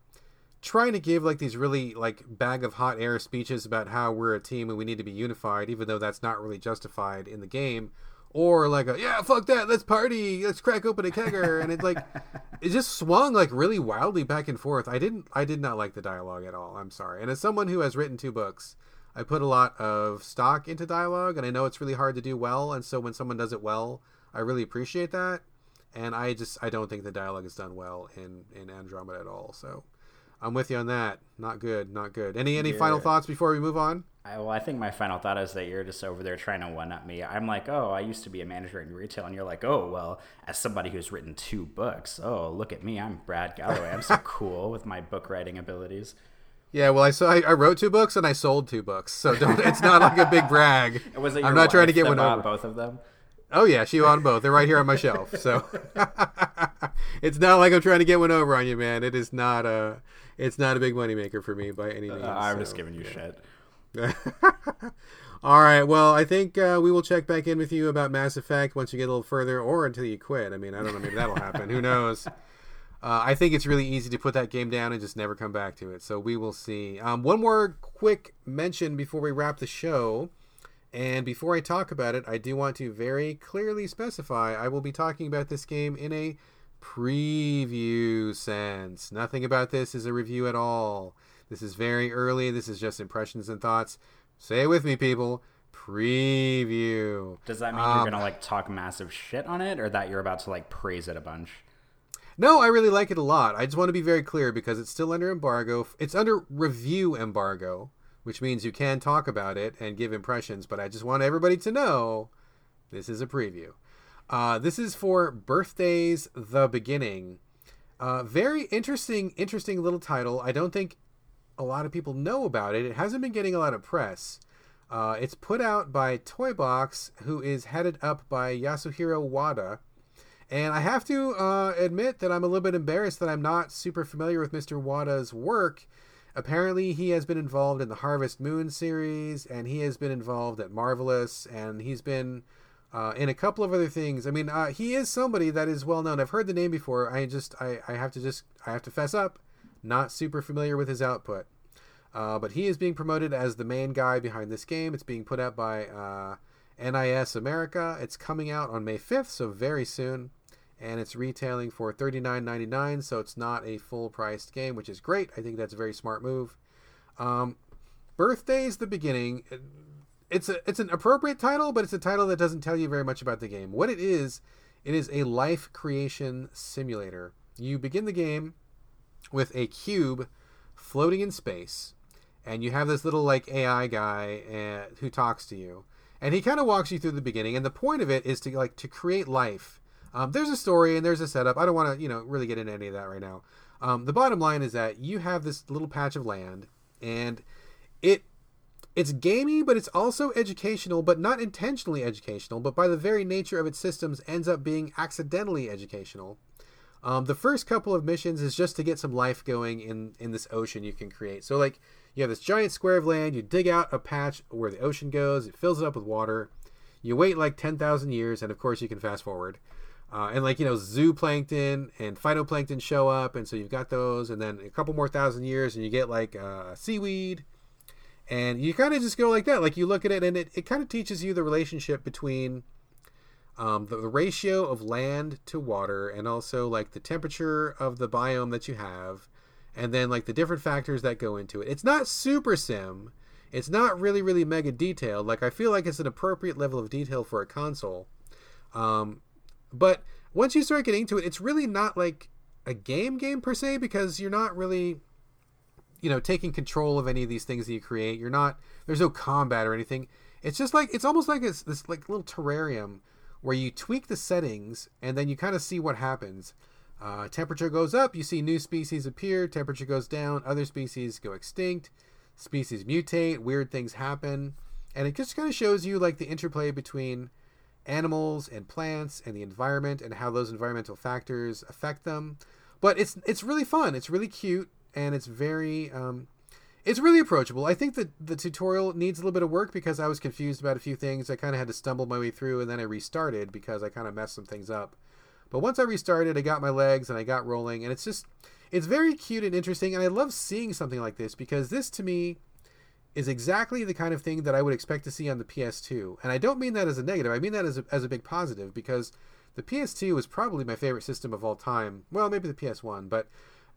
trying to give like these really like bag of hot air speeches about how we're a team and we need to be unified, even though that's not really justified in the game, or like a yeah fuck that let's party let's crack open a kegger and it like [LAUGHS] it just swung like really wildly back and forth. I didn't i did not like the dialogue at all i'm sorry. And as someone who has written two books i put a lot of stock into dialogue and i know it's really hard to do well and so when someone does it well i really appreciate that and i just i don't think the dialogue is done well in in andromeda at all so I'm with you on that. Not good. Not good. Any any you're, final thoughts before we move on? I, well, I think my final thought is that you're just over there trying to one up me. I'm like, oh, I used to be a manager in retail, and you're like, oh, well, as somebody who's written two books, oh, look at me, I'm Brad Gallaway. I'm so [LAUGHS] cool with my book writing abilities. Yeah, well, I saw I, I, wrote two books and I sold two books, so it's not like a big [LAUGHS] brag. Was it I'm not trying to get one over. Both of them. Oh yeah, she on both. They're right here on my shelf. So [LAUGHS] it's not like I'm trying to get one over on you, man. It is not a it's not a big moneymaker for me by any uh, means. Uh, I'm so. just giving you shit. [LAUGHS] All right. Well, I think uh, we will check back in with you about Mass Effect once you get a little further, or until you quit. I mean, I don't know. Maybe that'll happen. Who knows? [LAUGHS] Uh, I think it's really easy to put that game down and just never come back to it. So we will see. Um, one more quick mention before we wrap the show. And before I talk about it, I do want to very clearly specify I will be talking about this game in a preview sense. Nothing about this is a review at all. This is very early. This is just impressions and thoughts. Say it with me, people. Preview. Does that mean um, you're gonna like talk massive shit on it, or that you're about to like praise it a bunch? No, I really like it a lot. I just want to be very clear because it's still under embargo. It's under review embargo, which means you can talk about it and give impressions. But I just want everybody to know this is a preview. Uh, this is for Birthdays the Beginning. Uh, very interesting, interesting little title. I don't think a lot of people know about it. It hasn't been getting a lot of press. Uh, it's put out by Toybox, who is headed up by Yasuhiro Wada. And I have to uh, admit that I'm a little bit embarrassed that I'm not super familiar with Mr. Wada's work. Apparently, he has been involved in the Harvest Moon series, and he has been involved at Marvelous, and he's been uh, and a couple of other things. I mean, uh, he is somebody that is well known. I've heard the name before. I just, I, I have to just, I have to fess up, not super familiar with his output. Uh, but he is being promoted as the main guy behind this game. It's being put out by uh, NIS America. It's coming out on May 5th, so very soon. And it's retailing for $39.99, so it's not a full priced game, which is great. I think that's a very smart move. Um, Birthdays the beginning it's a it's an appropriate title, but it's a title that doesn't tell you very much about the game. What it is, it is a life creation simulator. You begin the game with a cube floating in space, and you have this little like AI guy uh, who talks to you, and he kind of walks you through the beginning. And the point of it is to like to create life. Um, there's a story and there's a setup. I don't want to you know really get into any of that right now. Um, the bottom line is that you have this little patch of land, and it it's gamey, but it's also educational, but not intentionally educational, but by the very nature of its systems ends up being accidentally educational. Um, the first couple of missions is just to get some life going in, in this ocean you can create. So, like, you have this giant square of land, you dig out a patch where the ocean goes, it fills it up with water. You wait like 10,000 years, and of course, you can fast forward. Uh, and, like, you know, zooplankton and phytoplankton show up, and so you've got those, and then a couple more thousand years, and you get like uh, seaweed and you kind of just go like that. Like you look at it and it, it kind of teaches you the relationship between um, the, the, ratio of land to water and also like the temperature of the biome that you have and then like the different factors that go into it. It's not super sim. It's not really really mega detailed. Like i feel like it's an appropriate level of detail for a console. Um, but once you start getting into it it's really not like a game game per se because you're not really you know taking control of any of these things that you create. You're not there's no combat or anything. It's just like it's almost like it's this like little terrarium where you tweak the settings and then you kind of see what happens. Uh, temperature goes up, you see new species appear. Temperature goes down, other species go extinct. Species mutate, weird things happen, and it just kind of shows you like the interplay between animals and plants and the environment and how those environmental factors affect them. But it's it's really fun. It's really cute and it's very um, it's really approachable. I think that the tutorial needs a little bit of work because I was confused about a few things. I kind of had to stumble my way through and then I restarted because I kind of messed some things up. But once I restarted, I got my legs and I got rolling and it's just it's very cute and interesting and I love seeing something like this because this to me is exactly the kind of thing that I would expect to see on the PS2. And I don't mean that as a negative. I mean that as a, as a big positive because the PS2 is probably my favorite system of all time. Well, maybe the PS1, but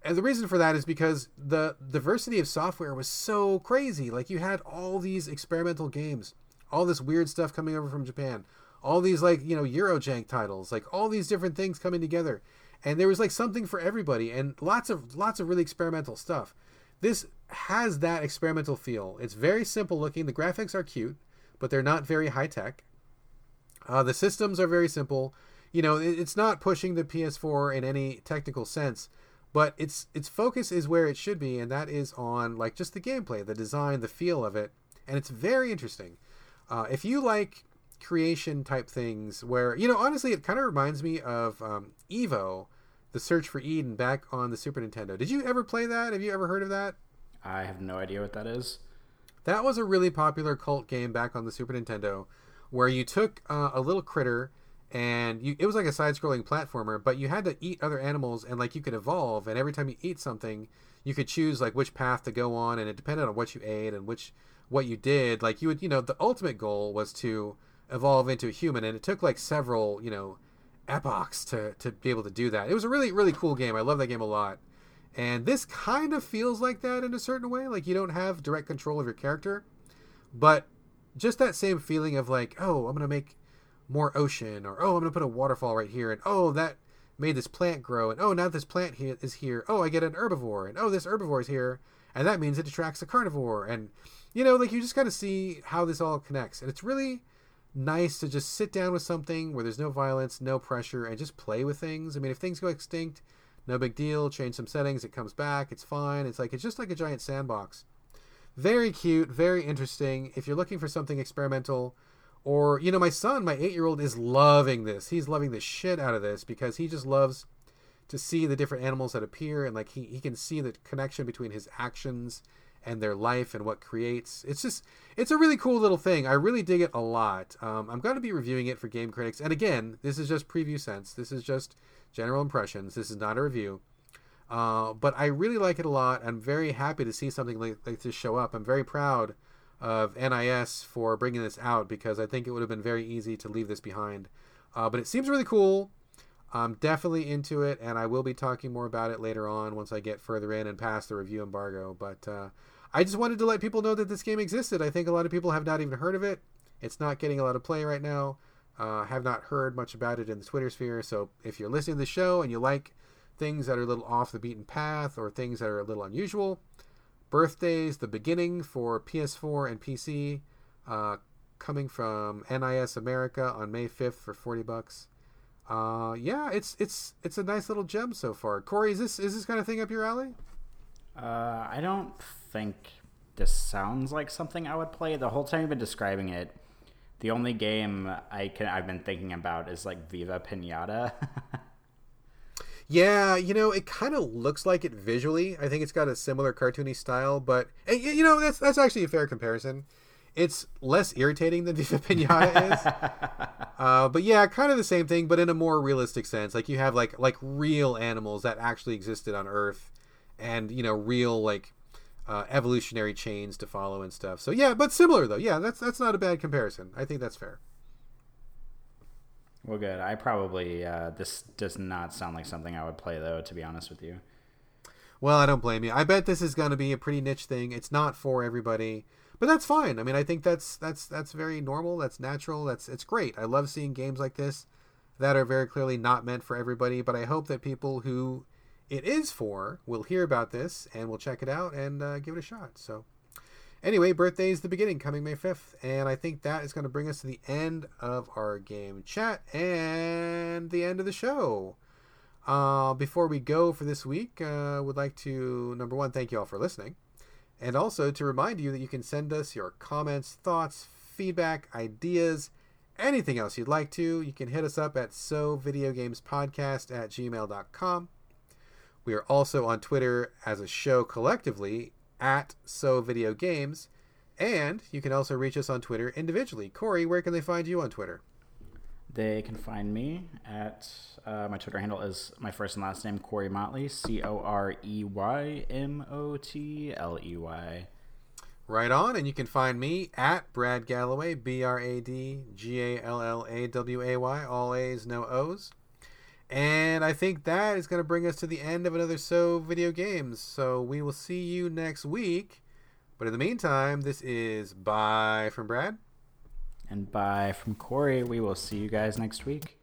and the reason for that is because the diversity of software was so crazy. Like you had all these experimental games, all this weird stuff coming over from Japan, all these like, you know, Eurojank titles, like all these different things coming together. And there was like something for everybody and lots of lots of really experimental stuff. This has that experimental feel. It's very simple looking. The graphics are cute, but they're not very high tech. Uh, the systems are very simple. You know, it's not pushing the PS4 in any technical sense, but its its focus is where it should be, and that is on like just the gameplay, the design, the feel of it, and it's very interesting. Uh, if you like creation type things, where you know, honestly, it kind of reminds me of um, Evo, the Search for Eden, back on the Super Nintendo. Did you ever play that? Have you ever heard of that? I have no idea what that is. That was a really popular cult game back on the Super Nintendo, where you took uh, a little critter and you, it was like a side-scrolling platformer, but you had to eat other animals and like you could evolve, and every time you eat something, you could choose like which path to go on, and it depended on what you ate and which what you did. Like you would, you know, the ultimate goal was to evolve into a human, and it took like several, you know, epochs to to be able to do that. It was a really really cool game. I love that game a lot. And this kind of feels like that in a certain way. Like you don't have direct control of your character, but just that same feeling of like, oh, I'm gonna make more ocean, or oh, I'm gonna put a waterfall right here, and oh, that made this plant grow, and oh, now this plant here is here. Oh, I get an herbivore, and oh, this herbivore is here, and that means it attracts a carnivore, and you know, like you just kind of see how this all connects, and it's really nice to just sit down with something where there's no violence, no pressure, and just play with things. I mean, if things go extinct, no big deal. Change some settings, it comes back, it's fine. It's like it's just like a giant sandbox. Very cute, very interesting. If you're looking for something experimental, or you know, my son, my eight year old, is loving this. He's loving the shit out of this because he just loves to see the different animals that appear and like he, he can see the connection between his actions and their life and what creates it's just it's a really cool little thing i really dig it a lot um, i'm going to be reviewing it for GameCritics and again this is just preview sense this is just general impressions. This is not a review. Uh, but I really like it a lot. I'm very happy to see something like, like this show up. I'm very proud of NIS for bringing this out because I think it would have been very easy to leave this behind. Uh, but it seems really cool. I'm definitely into it, and I will be talking more about it later on once I get further in and past the review embargo. But uh, I just wanted to let people know that this game existed. I think a lot of people have not even heard of it. It's not getting a lot of play right now. Uh, have not heard much about it in the Twitter sphere. So if you're listening to the show and you like things that are a little off the beaten path or things that are a little unusual, birthdays, the beginning for PS4 and PC, uh, coming from NIS America on May 5th for 40 bucks. Uh, yeah, it's it's it's a nice little gem so far. Corey, is this is this kind of thing up your alley? Uh, I don't think this sounds like something I would play. The whole time you've been describing it, the only game I can I've been thinking about is like Viva Pinata. yeah, you know, it kind of looks like it visually. I think it's got a similar cartoony style, but you know, that's that's actually a fair comparison. It's less irritating than [LAUGHS] Viva Pinata is. [LAUGHS] uh, but yeah, kind of the same thing, but in a more realistic sense. Like you have like like real animals that actually existed on Earth, and you know, real like uh, evolutionary chains to follow and stuff. So yeah, but similar though. Yeah, that's that's not a bad comparison. I think that's fair. Well, good. I probably uh, this does not sound like something I would play though. To be honest with you. Well, I don't blame you. I bet this is going to be a pretty niche thing. It's not for everybody, but that's fine. I mean, I think that's that's that's very normal. That's natural. That's it's great. I love seeing games like this that are very clearly not meant for everybody. But I hope that people who it is for We'll hear about this and we'll check it out and uh, give it a shot. So, anyway, birthday is the beginning, coming May 5th. And I think that is going to bring us to the end of our game chat and the end of the show. Uh, before we go for this week, I uh, would like to, number one, thank you all for listening. And also to remind you that you can send us your comments, thoughts, feedback, ideas, anything else you'd like to, you can hit us up at sovideogamespodcast at gmail.com. We are also on Twitter as a show collectively at So Video Games, And you can also reach us on Twitter individually. Corey, where can they find you on Twitter? They can find me at uh, my Twitter handle is my first and last name Corey Motley, C O R E Y M O T L E Y. Right on, and you can find me at Brad Gallaway B R A D G A L L A W A Y, all A's, no O's. And I think that is going to bring us to the end of another So Video Games. So we will see you next week. But in the meantime, this is bye from Brad. And bye from Corey. We will see you guys next week.